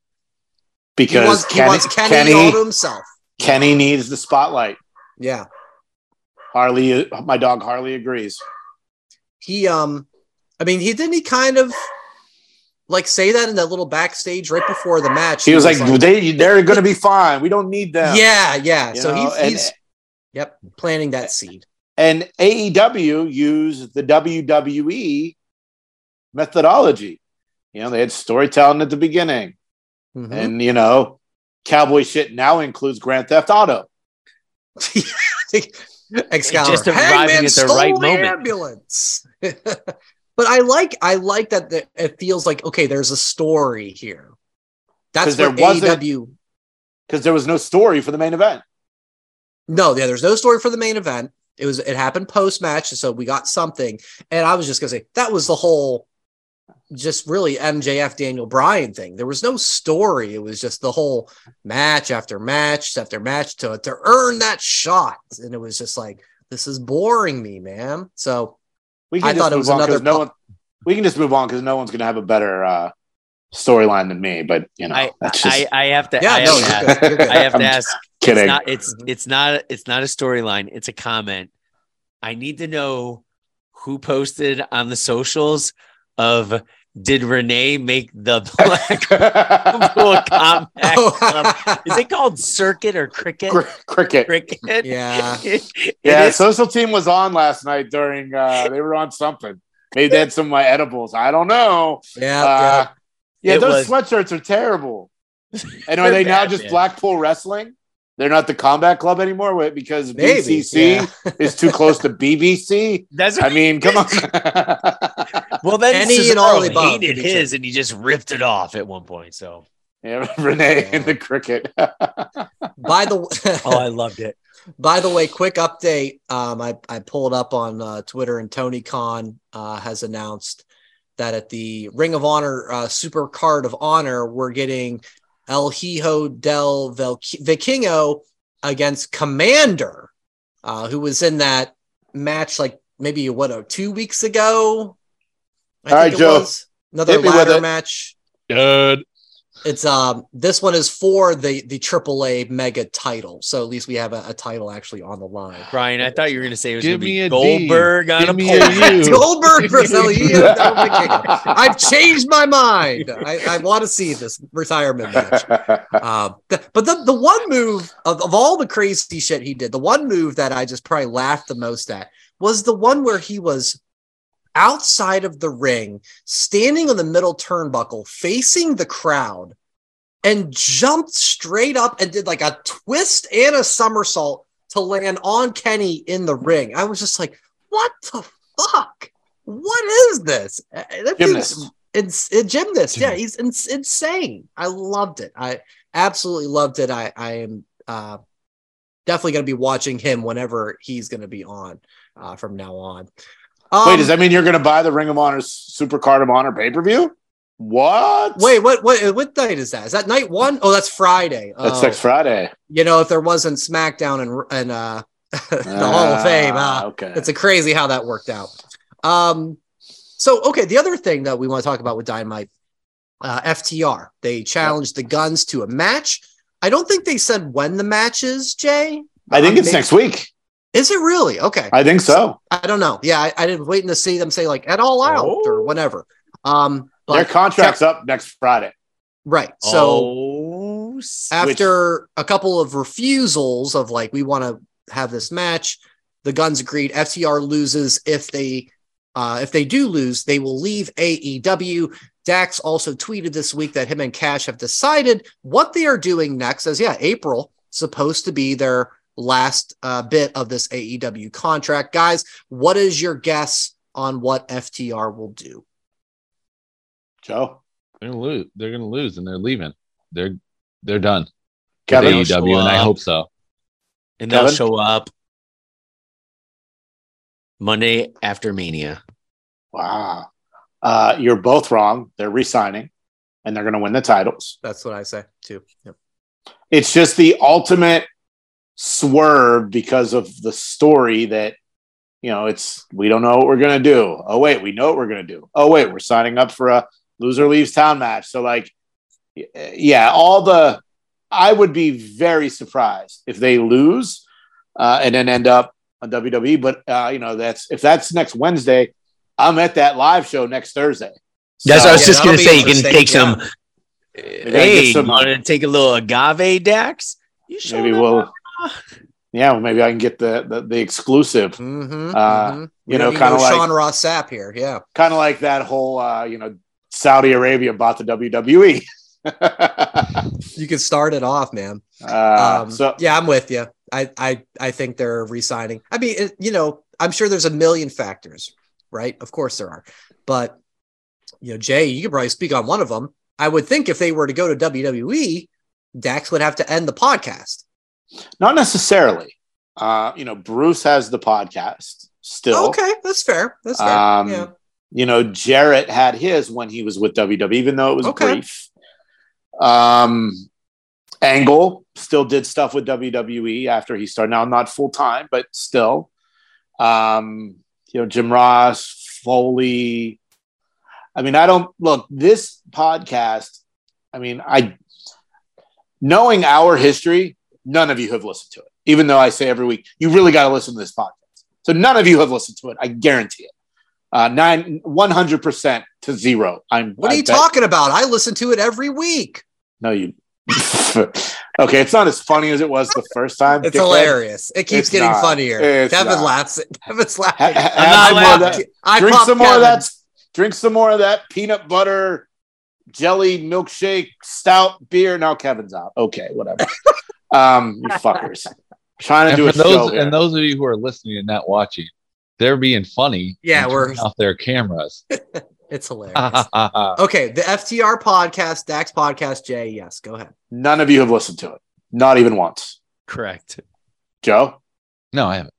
he because wants, he wants kenny, Kenny, all to himself Kenny needs the spotlight. yeah Harley, my dog Harley agrees. He um, I mean, he didn't he kind of like say that in that little backstage right before the match. He was like, "They they're going to be fine. We don't need them." Yeah, yeah. You so know, he's, and- he's yep planting that seed. And AEW used the WWE methodology. You know, they had storytelling at the beginning, Mhm. and you know, cowboy shit now includes Grand Theft Auto. Excalibur. Just arriving Hangman at the stole right moment. Ambulance. but I like I like that the, it feels like okay, there's a story here. That's there what wasn't- AEW. because there was no story for the main event. No, yeah, there's no story for the main event. It was it happened post match, so we got something. And I was just gonna say that was the whole just really MJF Daniel Bryan thing. There was no story. It was just the whole match after match after match to to earn that shot. And it was just like, this is boring me, man. So We I can thought just it move was on 'cause another no po- one. We can just move on because no one's going to have a better uh, storyline than me. But you know, I, that's just I, I have to. Yeah, I, no, have, to good, good. I have to I'm ask. kidding. It's not. It's it's not. It's not a storyline. It's a comment. I need to know who posted on the socials of did Renee make the Blackpool Combat Club? Is it called Circuit or Cricket? Cr- cricket. Cricket. Yeah. It Yeah, is- social team was on last night during. uh They were on something. Maybe they had some of my edibles. I don't know. yeah, Uh, yeah, It those was- sweatshirts are terrible. And are They're they now just man. Blackpool Wrestling? They're not the Combat Club anymore wait, because Maybe, BCC yeah. is too close to BBC. That's I mean, come on. Well. Then Any and all Cesaro the hated his, and he just ripped it off at one point. So, yeah, Renee in the cricket. By the oh, I loved it. By the way, quick update. Um, I, I pulled up on uh, Twitter, and Tony Khan uh, has announced that at the Ring of Honor uh, Super Card of Honor, we're getting El Hijo del Vel- Vikingo against Komander, uh, who was in that match like maybe what uh, two weeks ago. I All right, Joe. Another Hit ladder match. Good. It's um this one is for the the AAA mega title, so at least we have a, a title actually on the line. Brian, I thought you were going to say it was Give going to be a D. Goldberg on Give a me pole. a U. It's Goldberg versus El Hijo del Vikingo. I've changed my mind. I, I want to see this retirement match. Um, th- but the, the one move of, of all the crazy shit he did, the one move that I just probably laughed the most at was the one where he was outside of the ring, standing on the middle turnbuckle, facing the crowd, and jumped straight up and did like a twist and a somersault to land on Kenny in the ring. I was just like, what the fuck? What is this? Uh, Gymnast. it's a gymnast. Yeah, he's ins- insane. I loved it. I absolutely loved it. I I am uh, definitely going to be watching him whenever he's going to be on uh, from now on. Um, Wait, does that mean you're going to buy the Ring of Honor Super Card of Honor pay per view? What? wait? What what what night is that? Is that night one? Oh, that's Friday. that's Oh, next Friday. you know, if there wasn't SmackDown and and uh, the Hall of Fame, Ah, uh, okay. it's a crazy how that worked out. Um, so okay, the other thing that we want to talk about with Dynamite, uh, FTR, they challenged the Guns to a match. I don't think they said when the match is. Jay, I think Um, it's next week. Is it really okay? I think so. I don't know. Yeah, I, I didn't waiting to see them say like at all out or Oh. whatever. Um, Their but contract's up next Friday. right. So oh, after a couple of refusals of like we want to have this match, the Guns agreed. FTR loses if they uh, if they do lose, they will leave AEW. Dax also tweeted this week that him and Cash have decided what they are doing next. As yeah, April supposed to be their last uh, bit of this AEW contract. Guys, what is your guess on what FTR will do? Joe, They're gonna lose. They're gonna lose, and they're leaving. They're they're done. with Kevin, AEW, and I hope so. and they'll Kevin? show up Monday after Mania. wow. Uh, you're both wrong. They're re-signing, and they're going to win the titles. That's what I say too. Yep. It's just the ultimate swerve because of the story that you know. It's we don't know what we're going to do. Oh wait, we know what we're going to do. Oh wait, we're signing up for a loser leaves town match. So like, yeah, all the. I would be very surprised if they lose uh, and then end up on WWE. But uh, you know, that's if that's next Wednesday, I'm at that live show next Thursday. That's what I was yeah, just gonna say. You can take yeah. some. Hey, get some, you want to take a little agave, Dax? You sure Maybe we'll. Yeah, well, maybe I can get the the, the exclusive. Mm-hmm, Uh, you know, kind kinda like- Sean Ross Sapp here. Yeah. Kind of like that whole, uh, you know, Saudi Arabia bought the WWE. You can start it off, man. uh, Um, so yeah, I'm with you. I, I, I think they're resigning. I mean, it, you know, I'm sure there's a million factors, right? Of course there are, but you know, Jay, you could probably speak on one of them. I would think if they were to go to WWE, Dax would have to end the podcast. Not necessarily. Uh, you know, Bruce has the podcast still. Okay, that's fair. That's fair. Um, yeah. You know, Jarrett had his when he was with WWE, even though it was Okay. brief. Um, Angle still did stuff with WWE after he started. Now, not full time, but still. Um, you know, Jim Ross, Foley. I mean, I don't look this podcast. I mean, I knowing our history, none of you have listened to it, even though I say every week, you really got to listen to this podcast. So none of you have listened to it. I guarantee it. Uh, nine, 100% to zero. I'm, What are I you bet- talking about? I listen to it every week. No, you. okay, it's not as funny as it was the first time. It's dickhead. hilarious. It keeps It's getting not. funnier. It's Kevin not. laughs. Kevin's Ha- laughing. ha- I'm not some more of laughing. I drink some more of that. Drink some more of that peanut butter jelly milkshake stout beer. Now Kevin's out. Okay, whatever. um, you fuckers. Trying to And do for a show those here. and those of you who are listening and not watching, they're being funny. Yeah, we're- off their cameras. It's hilarious. okay, the FTR podcast, Dax podcast, Jay. Yes, go ahead. None of you have listened to it. Not even once. Correct. Joe, no, I haven't.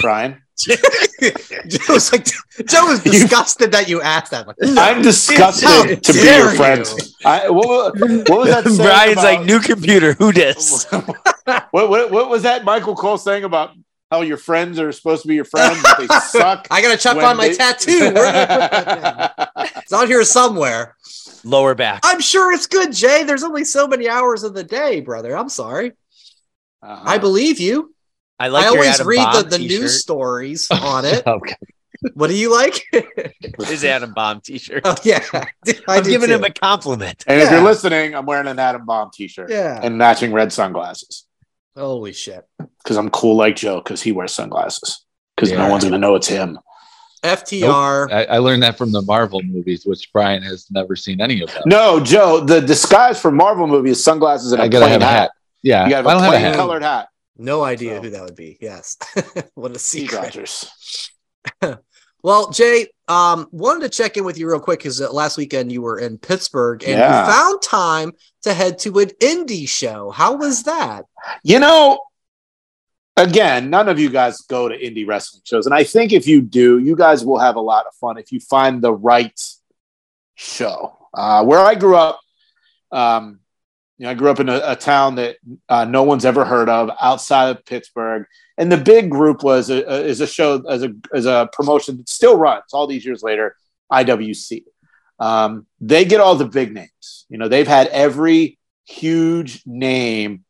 Brian. Joe was like, Joe was You- disgusted that you asked that. Like, I'm disgusted How to be dare your you. friend. I, what, what was that? saying Brian's about- like new computer. Who dis? what, what, what was that Michael Cole saying about how your friends are supposed to be your friends, but they suck? I gotta check on my they- tattoo. Where did I put that? It's out here somewhere. Lower back. I'm sure it's good, Jay. There's only so many hours of the day, brother. I'm sorry. Uh-huh. I believe you. I like I always Adam read the, Bomb the t-shirt. news stories on it. Oh, okay. What do you like? His Adam Bomb t-shirt. oh yeah, I I'm giving too. him a compliment. and if you're listening, I'm wearing an Adam Bomb T-shirt yeah. and matching red sunglasses Holy shit. because I'm cool like Joe because he wears sunglasses because Yeah. no one's gonna know it's him. FTR. I, I learned that from the Marvel movies, which Brian has never seen any of them. No, Joe, the disguise for Marvel movie is sunglasses and a I gotta plain have a hat. hat. Yeah, You gotta I have don't a have a plain hat. colored hat. No idea So- who that would be. Yes. what a secret. Well, Jay, um, wanted to check in with you real quick because uh, last weekend you were in Pittsburgh and Yeah. you found time to head to an indie show. How was that? You know, again, none of you guys go to indie wrestling shows. And I think if you do, you guys will have a lot of fun if you find the right show. Uh, where I grew up, um, you know, I grew up in a, a town that uh, no one's ever heard of outside of Pittsburgh. And the big group was a, a, is a show as a, as a promotion that still runs all these years later, IWC. Um, they get all the big names. You know, they've had every huge name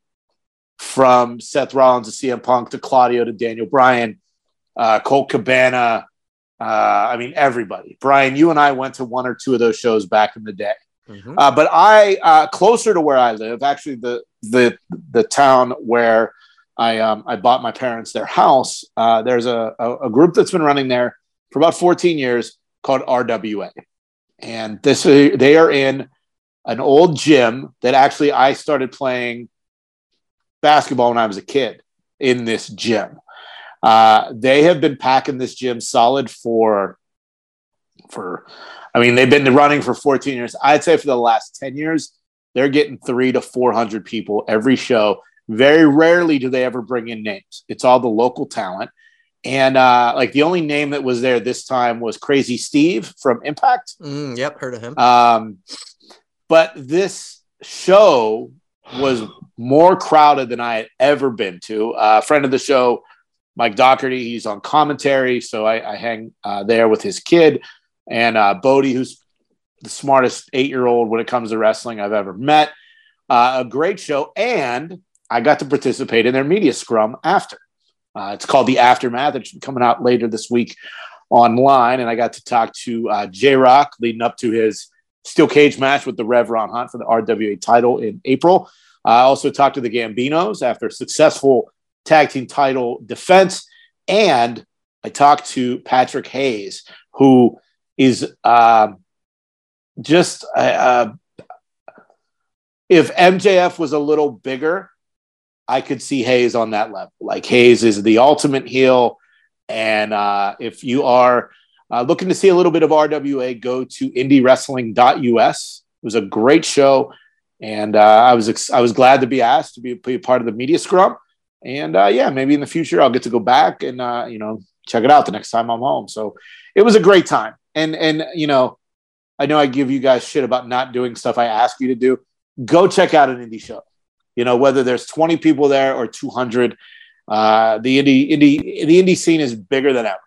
from Seth Rollins to CM Punk to Claudio to Daniel Bryan, uh, Colt Cabana. Uh, I mean, everybody. Brian, you and I went to one or two of those shows back in the day. Mhm. Uh, but I, uh, closer to where I live, actually the the the town where I um, I bought my parents their house. Uh, there's a, a a group that's been running there for about 14 years called RWA, and this they are in an old gym that actually I started playing basketball when I was a kid in this gym. Uh, they have been packing this gym solid for for I mean they've been running for 14 years. I'd say for the last 10 years they're getting 3 to 400 people every show. Very rarely do they ever bring in names. It's all the local talent. And uh, like the only name that was there this time was Crazy Steve from Impact. Mm, yep, heard of him. Um, but this show was more crowded than I had ever been to. Uh, a friend of the show, Mike Doherty, he's on commentary, so I, I hang uh, there with his kid, and uh, Bodie, who's the smartest eight-year-old when it comes to wrestling I've ever met. Uh, a great show, and I got to participate in their media scrum after. Uh, it's called The Aftermath. It's coming out later this week online. And I got to talk to uh, J Rock leading up to his steel cage match with the Rev Ron Hunt for the RWA title in April. I also talked to the Gambinos after successful tag team title defense. And I talked to Patrick Hayes, who is uh, just uh, if MJF was a little bigger, I could see Hayes on that level. Like Hayes is the ultimate heel. And uh, if you are uh, looking to see a little bit of RWA, go to indiewrestling.us. It was a great show. And uh, I was ex- I was glad to be asked to be, be a part of the media scrum. And uh, yeah, maybe in the future I'll get to go back and uh, you know check it out the next time I'm home. So it was a great time. And and you know, I know I give you guys shit about not doing stuff I ask you to do. Go check out an indie show. You know, whether there's 20 people there or 200, uh, the indie indie the indie scene is bigger than ever,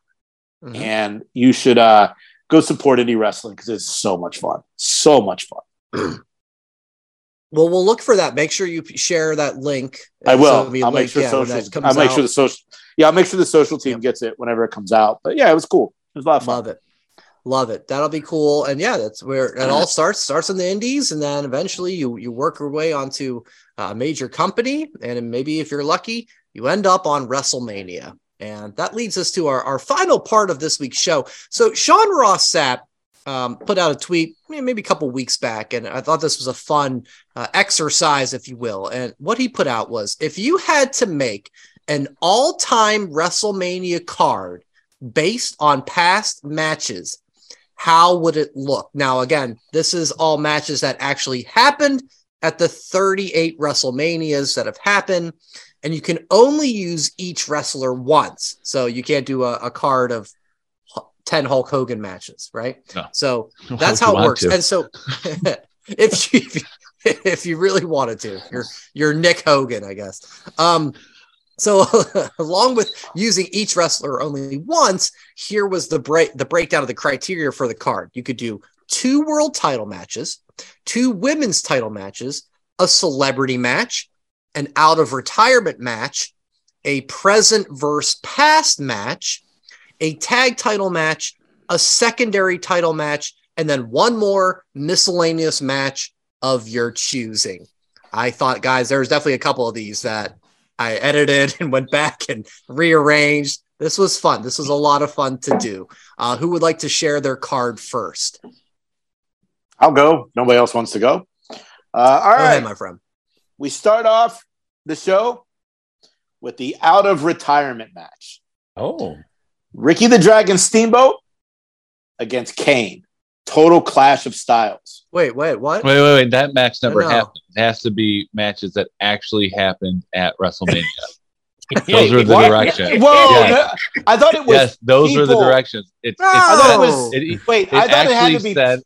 mm-hmm. and you should uh, go support indie wrestling because it's so much fun, so much fun. Well, we'll look for that. Make sure you share that link. I will. I'll make sure yeah, social. I'll make out. sure the social. Yeah, I'll make sure the social team yep. gets it whenever it comes out. But yeah, it was cool. It was a lot of fun. Love it. Love it. That'll be cool. And yeah, that's where it all starts. Starts in the indies, and then eventually you you work your way onto a major company, and maybe if you're lucky, you end up on WrestleMania. And that leads us to our, our final part of this week's show. So Sean Ross Sapp um, put out a tweet maybe a couple weeks back, and I thought this was a fun uh, exercise, if you will. And what he put out was if you had to make an all time WrestleMania card based on past matches, how would it look? Now, again, this is all matches that actually happened at the 38 WrestleManias that have happened, and you can only use each wrestler once. So you can't do a, a card of 10 Hulk Hogan matches, right? No. So that's how it works. To. And so if you if you really wanted to, you're you're Nick Hogan, I guess. Um so along with using each wrestler only once, here was the break the breakdown of the criteria for the card. You could do two world title matches, two women's title matches, a celebrity match, an out of retirement match, a present versus past match, a tag title match, a secondary title match, and then one more miscellaneous match of your choosing. I thought, guys, there's definitely a couple of these that I edited and went back and rearranged. This was fun. This was a lot of fun to do. Uh, who would like to share their card first? I'll go. Nobody else wants to go. Uh, all go right, ahead, my friend. We start off the show with the out of retirement match. Oh, Ricky the Dragon Steamboat against Kane. Total clash of styles. Wait, wait, what? Wait, wait, wait. That match never happened. It has to be matches that actually happened at WrestleMania. those were the what? directions. Whoa! Yes. I thought it was. Yes, those people. were the directions. It's, no. it's I thought it was. It, wait, it I thought it had to be. Said,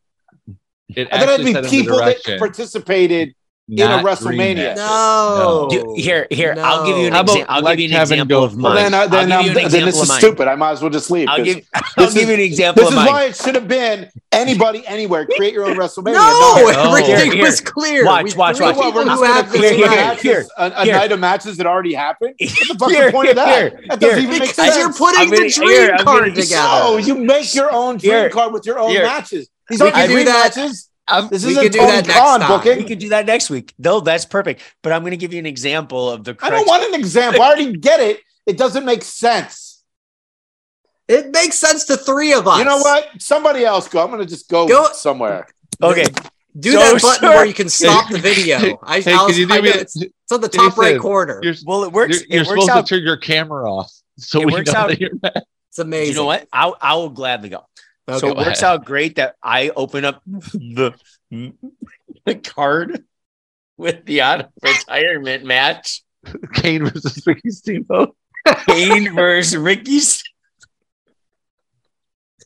it I thought it had to be people that participated in a WrestleMania. No. no. Here, here, no. I'll give you an, exa- I'll give you an example of mine. Well, then, uh, then, then this is stupid. I might as well just leave. I'll give, I'll give you an example. This is why it should have been anybody, anywhere. Create your own WrestleMania. No, no. everything here, was clear. Watch, watch, watch. What, we're just going to create matches, a, a night of matches that already happened. What the fuck's the point of that? That doesn't even make sense. Because you're putting the dream card together. No, you make your own dream card with your own matches. These aren't dream matches. Um, this is a do that next time. booking. We could do that next week. No, that's perfect. But I'm going to give you an example of the. Correct- I don't want an example. I already get it. It doesn't make sense. It makes sense to three of us. You know what? Somebody else go. I'm going to just go, go somewhere. Okay. Do that button sure. where you can stop the video. I, hey, I was, I it's, it's on the top right corner. well, it works. You're, you're it supposed works to turn your camera off, so it we works know out. that you're back. It's amazing. You know what? I I will gladly go. Okay. So it works out great that I open up the, the card with the out of retirement match. Kane versus Ricky Steamboat. Kane versus Ricky.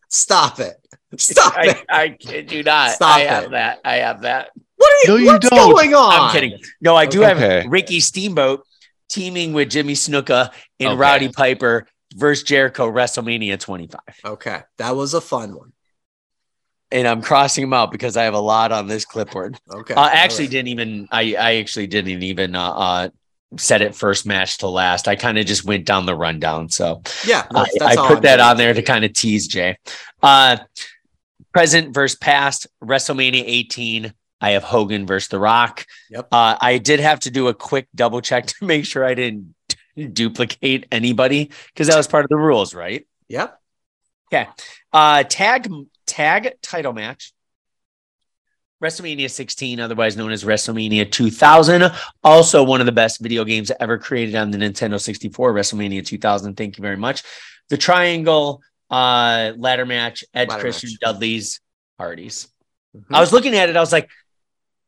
Stop it. Stop I, it. I, kid you not. Stop I have that. I have that. What are you, no, you what's don't. going on? I'm kidding. No, I do okay. have Ricky Steamboat teaming with Jimmy Snuka and okay. Rowdy Piper versus Jericho WrestleMania 25. Okay, that was a fun one. And I'm crossing them out because I have a lot on this clipboard. Okay. I uh, actually right. didn't even. I I actually didn't even uh, uh said it first match to last. I kind of just went down the rundown. So Yeah, I, I put I'm that on there to kind of tease Jay. Uh, present versus past, WrestleMania 18. I have Hogan versus The Rock. Yep. Uh, I did have to do a quick double check to make sure I didn't duplicate anybody because that was part of the rules, right? Yep. Okay. Uh, tag tag title match. WrestleMania 16, otherwise known as WrestleMania 2000, also one of the best video games ever created on the Nintendo 64. WrestleMania 2000. Thank you very much. The triangle uh, ladder match: Edge, Ladder Christian, match. Dudley's, Hardys. Mhm. I was looking at it. I was like,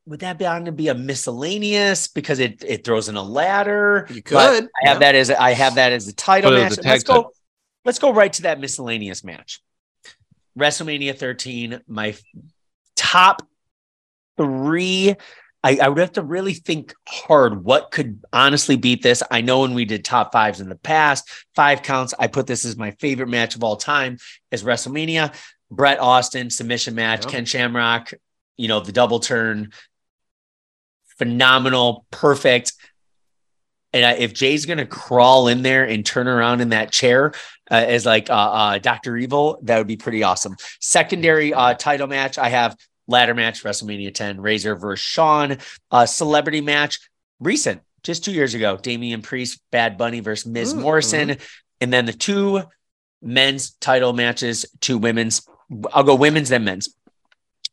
would that be on to be a miscellaneous because it it throws in a ladder? You But could. I have that as I have that as the title But match. was a Let's go. title. Let's go right to that miscellaneous match. WrestleMania 13, my top three. I, I would have to really think hard what could honestly beat this. I know when we did top fives in the past, five counts, I put this as my favorite match of all time is WrestleMania. Bret Austin submission match, Yeah. Ken Shamrock, you know, the double turn, phenomenal, perfect. And I, if Jay's going to crawl in there and turn around in that chair uh, as like uh, uh, Dr. Evil, that would be pretty awesome. Secondary uh, title match, I have ladder match, WrestleMania 10, Razor versus Shawn, uh, celebrity match, recent, just two years ago, Damian Priest, Bad Bunny versus Ms. Mm, Morrison. And then the two men's title matches, two women's. I'll go women's, then men's.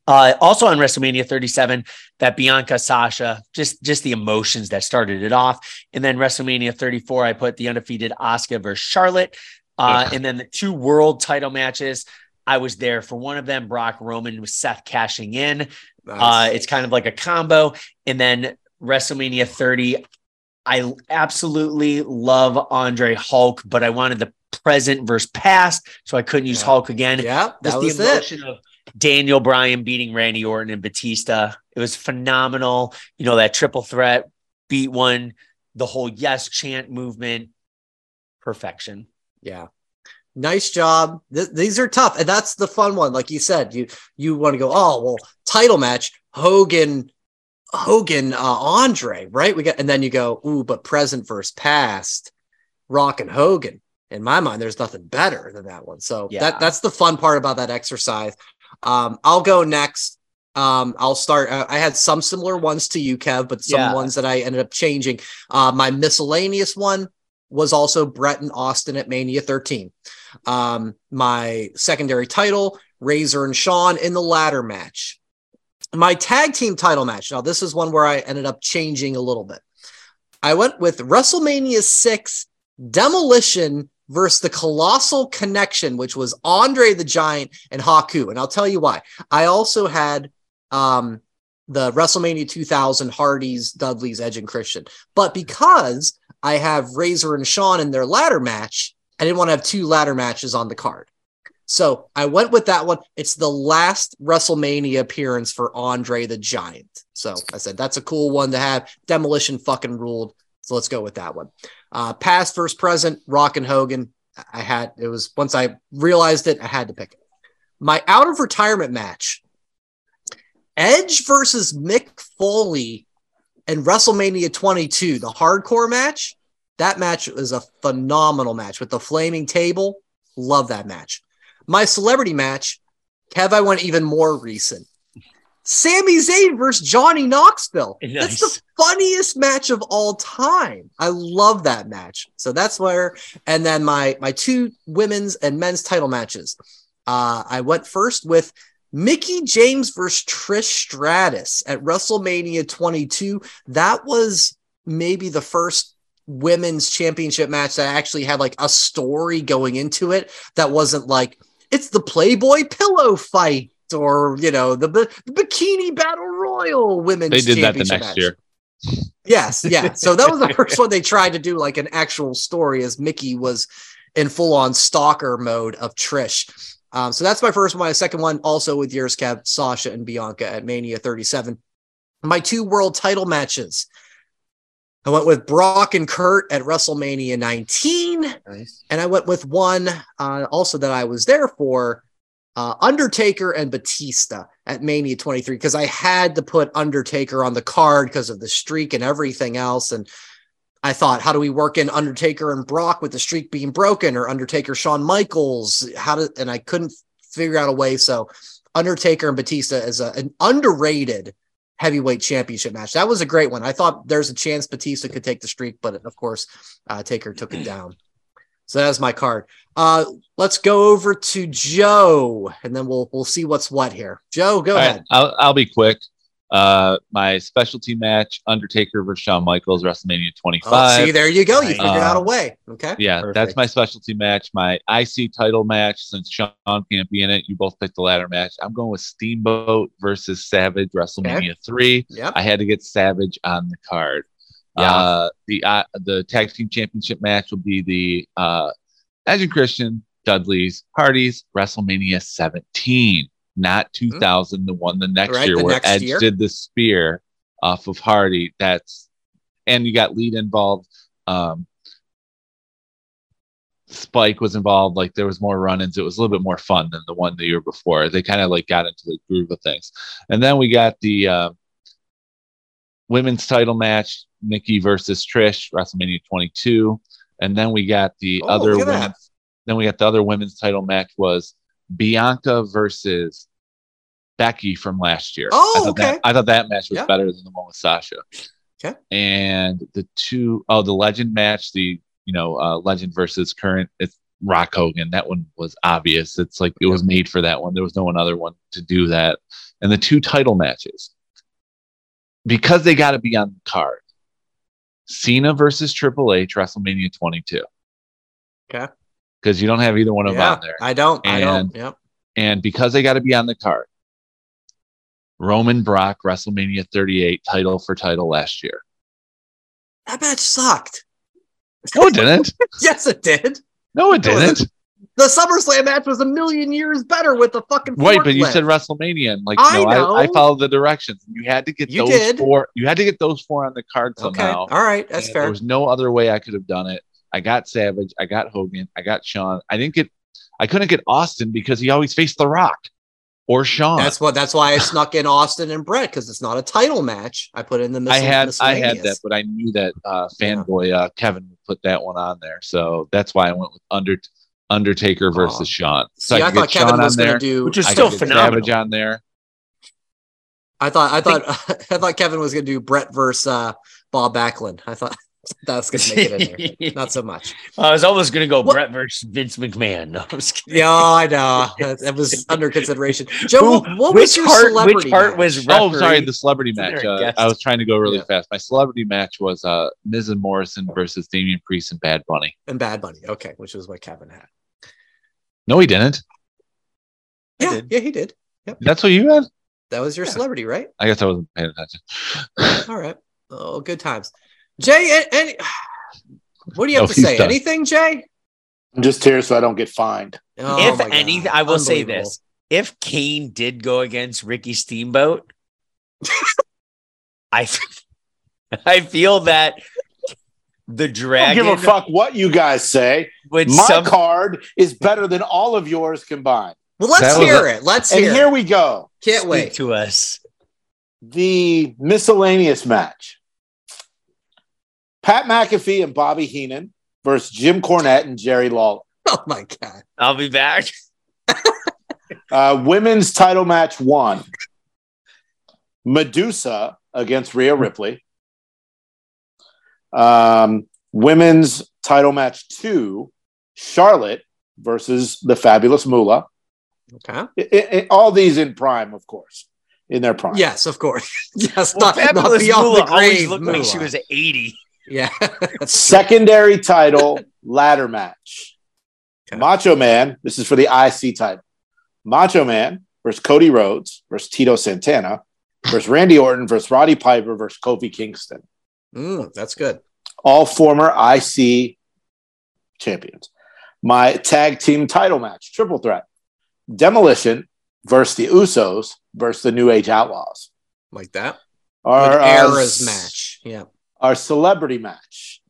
Uh, also on WrestleMania 37, that Bianca Sasha, just just the emotions that started it off, and then WrestleMania 34, I put the undefeated Asuka versus Charlotte, uh, and then the two world title matches. I was there for one of them, Brock Roman with Seth cashing in. Uh, it's kind of like a combo, and then WrestleMania 30. I absolutely love Andre Hulk, but I wanted the present versus past, so I couldn't use Yeah. Hulk again yeah, that just was the it. emotion of Daniel Bryan beating Randy Orton and Batista. It was phenomenal. You know, that triple threat beat one, the whole yes chant movement, perfection. Yeah. Nice job. Th- these are tough, and that's the fun one. Like you said, you you want to go. Oh well, title match Hogan, Hogan, uh, Andre, right? We got, and then you go, ooh, but present versus past, Rock and Hogan. In my mind, there's nothing better than that one. So Yeah. that that's the fun part about that exercise. Um, I'll go next. Um, I'll start. Uh, I had some similar ones to you, Kev, but some Yeah. ones that I ended up changing. Uh, my miscellaneous one was also Bret and Austin at Mania 13. Um, my secondary title, Razor and Shawn in the ladder match. My tag team title match. Now, this is one where I ended up changing a little bit. I went with WrestleMania 6 Demolition versus the Colossal Connection, which was Andre the Giant and Haku. And I'll tell you why. I also had um, the WrestleMania 2000 Hardys, Dudleys, Edge, and Christian. But because I have Razor and Shawn in their ladder match, I didn't want to have two ladder matches on the card. So I went with that one. It's the last WrestleMania appearance for Andre the Giant. So I said that's a cool one to have. Demolition fucking ruled. So let's go with that one. Uh, past versus present, Rock and Hogan. I had it was once I realized it, I had to pick it. My out of retirement match, Edge versus Mick Foley and WrestleMania 22, the hardcore match. That match was a phenomenal match with the flaming table. Love that match. My celebrity match, Kev, I went even more recent. Sami Zayn versus Johnny Knoxville. That's the funniest match of all time. I love that match. So that's where, and then my my two women's and men's title matches. Uh, I went first with Mickie James versus Trish Stratus at WrestleMania 22. That was maybe the first women's championship match that actually had like a story going into it that wasn't like it's the Playboy pillow fight or you know the, the bikini battle royal women's They did that the championship next match. year. Yes, yeah. So that was the first one they tried to do like an actual story as Mickie was in full on stalker mode of Trish. Um, so that's my first one. My second one, also with yours, Kev, Sasha and Bianca at Mania 37. My two world title matches. I went with Brock and Kurt at WrestleMania 19, Nice. and I went with one uh, also that I was there for, uh, Undertaker and Batista at Mania 23 because I had to put Undertaker on the card because of the streak and everything else. And I thought, how do we work in Undertaker and Brock with the streak being broken, or Undertaker Shawn Michaels? How to? And I couldn't figure out a way. So Undertaker and Batista is a, an underrated heavyweight championship match. That was a great one. I thought there's a chance Batista could take the streak, but of course, uh, Taker took it down. So that's my card. Uh, let's go over to Joe, and then we'll we'll see what's what here. Joe, go All right, ahead. I'll, I'll be quick. Uh, my specialty match: Undertaker versus Shawn Michaels, WrestleMania Oh, 25. see, there you go. You figured Uh, out a way. Okay. Yeah, Perfect. that's my specialty match. My IC title match, since Shawn can't be in it, you both picked the ladder match. I'm going with Steamboat versus Savage, WrestleMania 3. Yep. I had to get Savage on the card. Yeah. Uh, the uh, the tag team championship match will be the uh, Edge and Christian, Dudley's, Hardy's, WrestleMania 17, not 2000, the one the next Hmm. Right, year the where next Edge year. did the spear off of Hardy. That's and you got Lita involved. Um, Spike was involved. Like there was more run-ins. It was a little bit more fun than the one the year before. They kind of like got into the groove of things. And then we got the uh, women's title match, Nikki versus Trish, WrestleMania 22. And then we got the Oh, other look women's, then we got the other women's title match was Bianca versus Becky from last year. Oh, I thought okay. That, I thought that match was Yeah. better than the one with Sasha. Okay. And the two oh the legend match, the you know, uh, legend versus current, it's Rock Hogan. That one was obvious. It's like it was made for that one. There was no one other one to do that. And the two title matches, because they got to be on the card. Cena versus Triple H, WrestleMania 22. Okay. Because you don't have either one of them on there. I don't. I don't. Yep. And because they got to be on the card, Roman Brock, WrestleMania 38, title for title last year. That match sucked. No, it didn't. Yes, it did. No, it didn't. The SummerSlam match was a million years better with the fucking. Wait, but you said WrestleMania, and like I no, I, I followed the directions. You had to get You those did. four. You had to get those four on the card Okay. somehow. All right. That's fair. There was no other way I could have done it. I got Savage, I got Hogan, I got Shawn. I didn't get, I couldn't get Austin because he always faced The Rock or Shawn. That's what. That's why I snuck in Austin and Bret because it's not a title match. I put in the. I had, I had that, but I knew that uh, fanboy uh, Kevin would put that one on there, so that's why I went with Under Undertaker versus Aw. Shawn. So See, I, could thought Kevin Shawn was going to do. Which is I still could get phenomenal. Savage on there. I thought. I thought. I thought Kevin was going to do Bret versus uh, Bob Backlund. I thought that was going to make it in there. Not so much. I was almost going to go What- Bret versus Vince McMahon. No, I'm just kidding. Yeah, I know. That, that was under consideration. Joe, what, what which was your part? celebrity? Which part match? was? Oh, sorry, the celebrity match. Uh. I was trying to go really Yeah. fast. My celebrity match was uh, Miz and Morrison versus Damian Priest and Bad Bunny. and Bad Bunny. Okay, which was what Kevin had. No, he didn't. Yeah, did. yeah, he did. That's what you had. That was your celebrity, right? I guess I wasn't paying attention. All right. Oh, good times. Jay, any, what do you have Oh, to say? done. Anything, Jay? I'm just here so I don't get fined. Oh, if my God. anything, I will say this: if Kane did go against Ricky Steamboat, I I feel that the I don't dragon give a fuck what you guys say. would My some, card is better than all of yours combined. Well, let's That hear a- it. Let's hear. It. And here it. we go. Can't speak wait. to us. The miscellaneous match. Pat McAfee and Bobby Heenan versus Jim Cornette and Jerry Lawler. Oh, my God. I'll be back. Uh, women's title match one. Medusa against Rhea Ripley. Um, women's title match two. Charlotte versus the fabulous Moolah. Okay. I- I- I- all these in prime, of course, in their prime. Yes, of course. yes, Well, not, not Fabulous beyond Moolah the always grave. looked like she was 80. Yeah. Secondary title ladder match. Okay. Macho Man, this is for the IC title. Macho Man versus Cody Rhodes versus Tito Santana versus Randy Orton versus Roddy Piper versus Kofi Kingston. Mm, that's good. All former IC champions. My tag team title match, triple threat. Demolition versus the Usos versus the New Age Outlaws. Like that. Our Good uh, eras match. Yeah. Our celebrity match.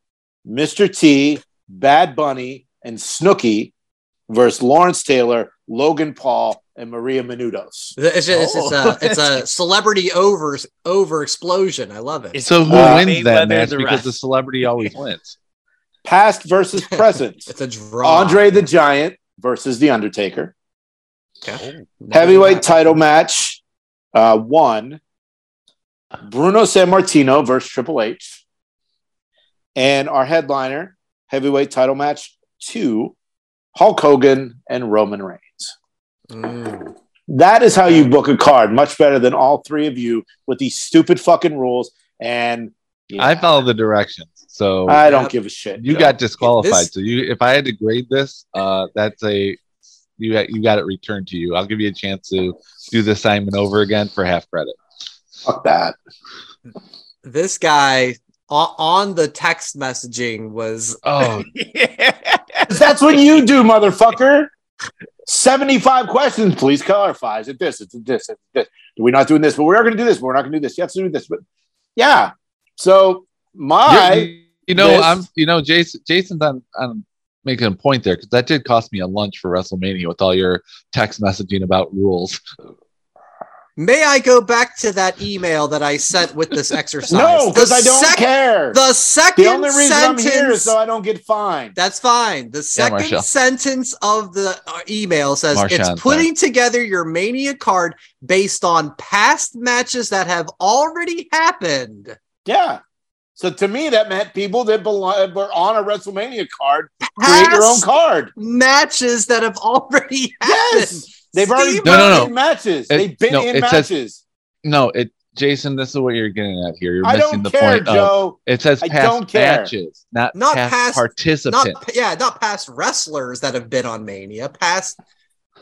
Mr. T, Bad Bunny, and Snooki versus Lawrence Taylor, Logan Paul, and Maria Menounos. It's, just, it's, it's Oh. a it's a celebrity over over explosion. I love it. So who Uh, wins that Mayweather match? the Because the celebrity always wins. Past versus present. It's a draw. Andre the Giant versus The Undertaker. Okay. Heavyweight title match. Uh, one. Bruno Sammartino versus Triple H. And our headliner, heavyweight title match two, Hulk Hogan and Roman Reigns. Mm. That is how you book a card, much better than all three of you with these stupid fucking rules. And yeah, I follow the directions. So I don't Yep. give a shit. you Joe. got disqualified. This- so you, if I had to grade this, uh, that's a you got you got it returned to you. I'll give you a chance to do the assignment over again for half credit. Fuck that. This guy on, on the text messaging was Oh, That's what you do, motherfucker. 75 questions, please clarify. Is it this? Is it this? Is it this? We're not doing this, but we are going to do this, but we're not going to do this. You have to do this. But yeah. So my you, you know, this- I'm you know, Jason Jason's on on making a point there because that did cost me a lunch for WrestleMania with all your text messaging about rules. May I go back to that email that I sent with this exercise? no, because I don't sec- care. The second the only reason sentence. I'm here is so I don't get fined. That's fine. The second Marshall. sentence of the uh, email says Marshawn, it's putting together your Mania card based on past matches that have already happened. Yeah. So to me, that meant people that belong, were on a WrestleMania card create your own card. matches that have already happened. Yes. They've already Steve- been No, no, no. in matches. It- They've been no, in it says- matches. No, it Jason, this is what you're getting at here. You're I missing the care, point of Joe. it says I past matches, not, Not past, past- participants. Not yeah, not past wrestlers that have been on Mania, past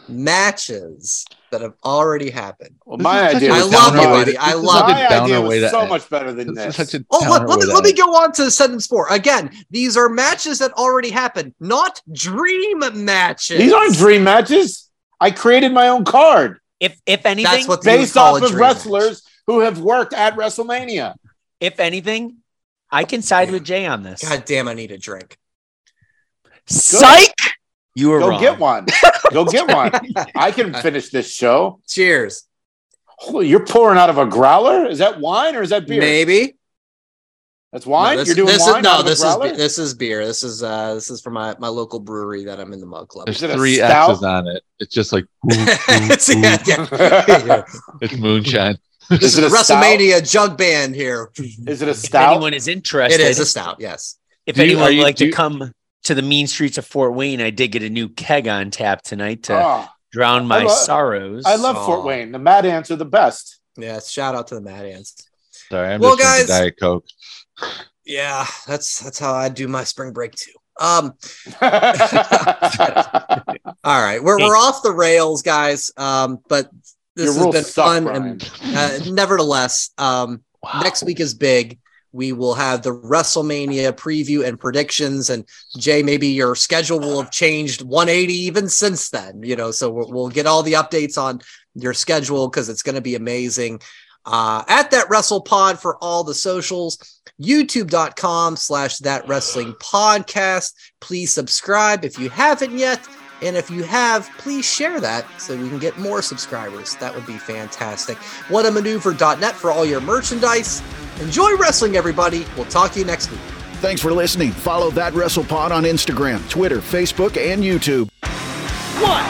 matches that have already happened. Well, my idea a I was love you, buddy. I love such you. a My idea way was so end. much better than This this. is such a Oh, let, downer let me, let me go on to sentence four. Again, these are matches that already happened, not dream matches. These aren't dream matches. I created my own card if if anything, That's what you would based off of dream match. wrestlers who have worked at WrestleMania. if anything, I can side with Jay on this. God damn, I need a drink. Psych! You were Go wrong. get one. Go get one. I can finish this show. Cheers. Holy, you're pouring out of a growler? Is that wine or is that beer? Maybe. That's wine. No, this, you're doing this wine is no, this a is be- this is beer. This is uh this is from my, my local brewery that I'm in the mug club. There's Is it a three? X's on it. It's just like ooh, ooh, It's- ooh. yeah, yeah. Yeah. it's moonshine. This Is is, it the a stout? WrestleMania jug band here. Is it a If stout? anyone is interested, It is a stout, yes. if Do you- anyone are would like do to you- come to the mean streets of Fort Wayne, I did get a new keg on tap tonight to Oh, drown my I lo- sorrows. I love Oh. Fort Wayne. The Mad Ants are the best. Yes, shout out to the Mad Ants. Sorry, I'm Well, just drinking guys- Diet Coke. Yeah, that's that's how I do my spring break too. Um, all right, we're we're off the rails, guys. Um, but this Your has been suck, fun, Brian. and uh, nevertheless, um, Wow. next week is big. We will have the WrestleMania preview and predictions. And Jay, maybe your schedule will have changed 180 even since then. You know, so we'll, we'll get all the updates on your schedule because it's going to be amazing. Uh, at that Wrestle Pod for all the socials, youtube.com slash that wrestling podcast. Please subscribe if you haven't yet. And if you have, please share that so we can get more subscribers. That would be fantastic. Whatamaneuver.net for all your merchandise. Enjoy wrestling, everybody. We'll talk to you next week. Thanks for listening. Follow That WrestlePod on Instagram, Twitter, Facebook, and YouTube. One,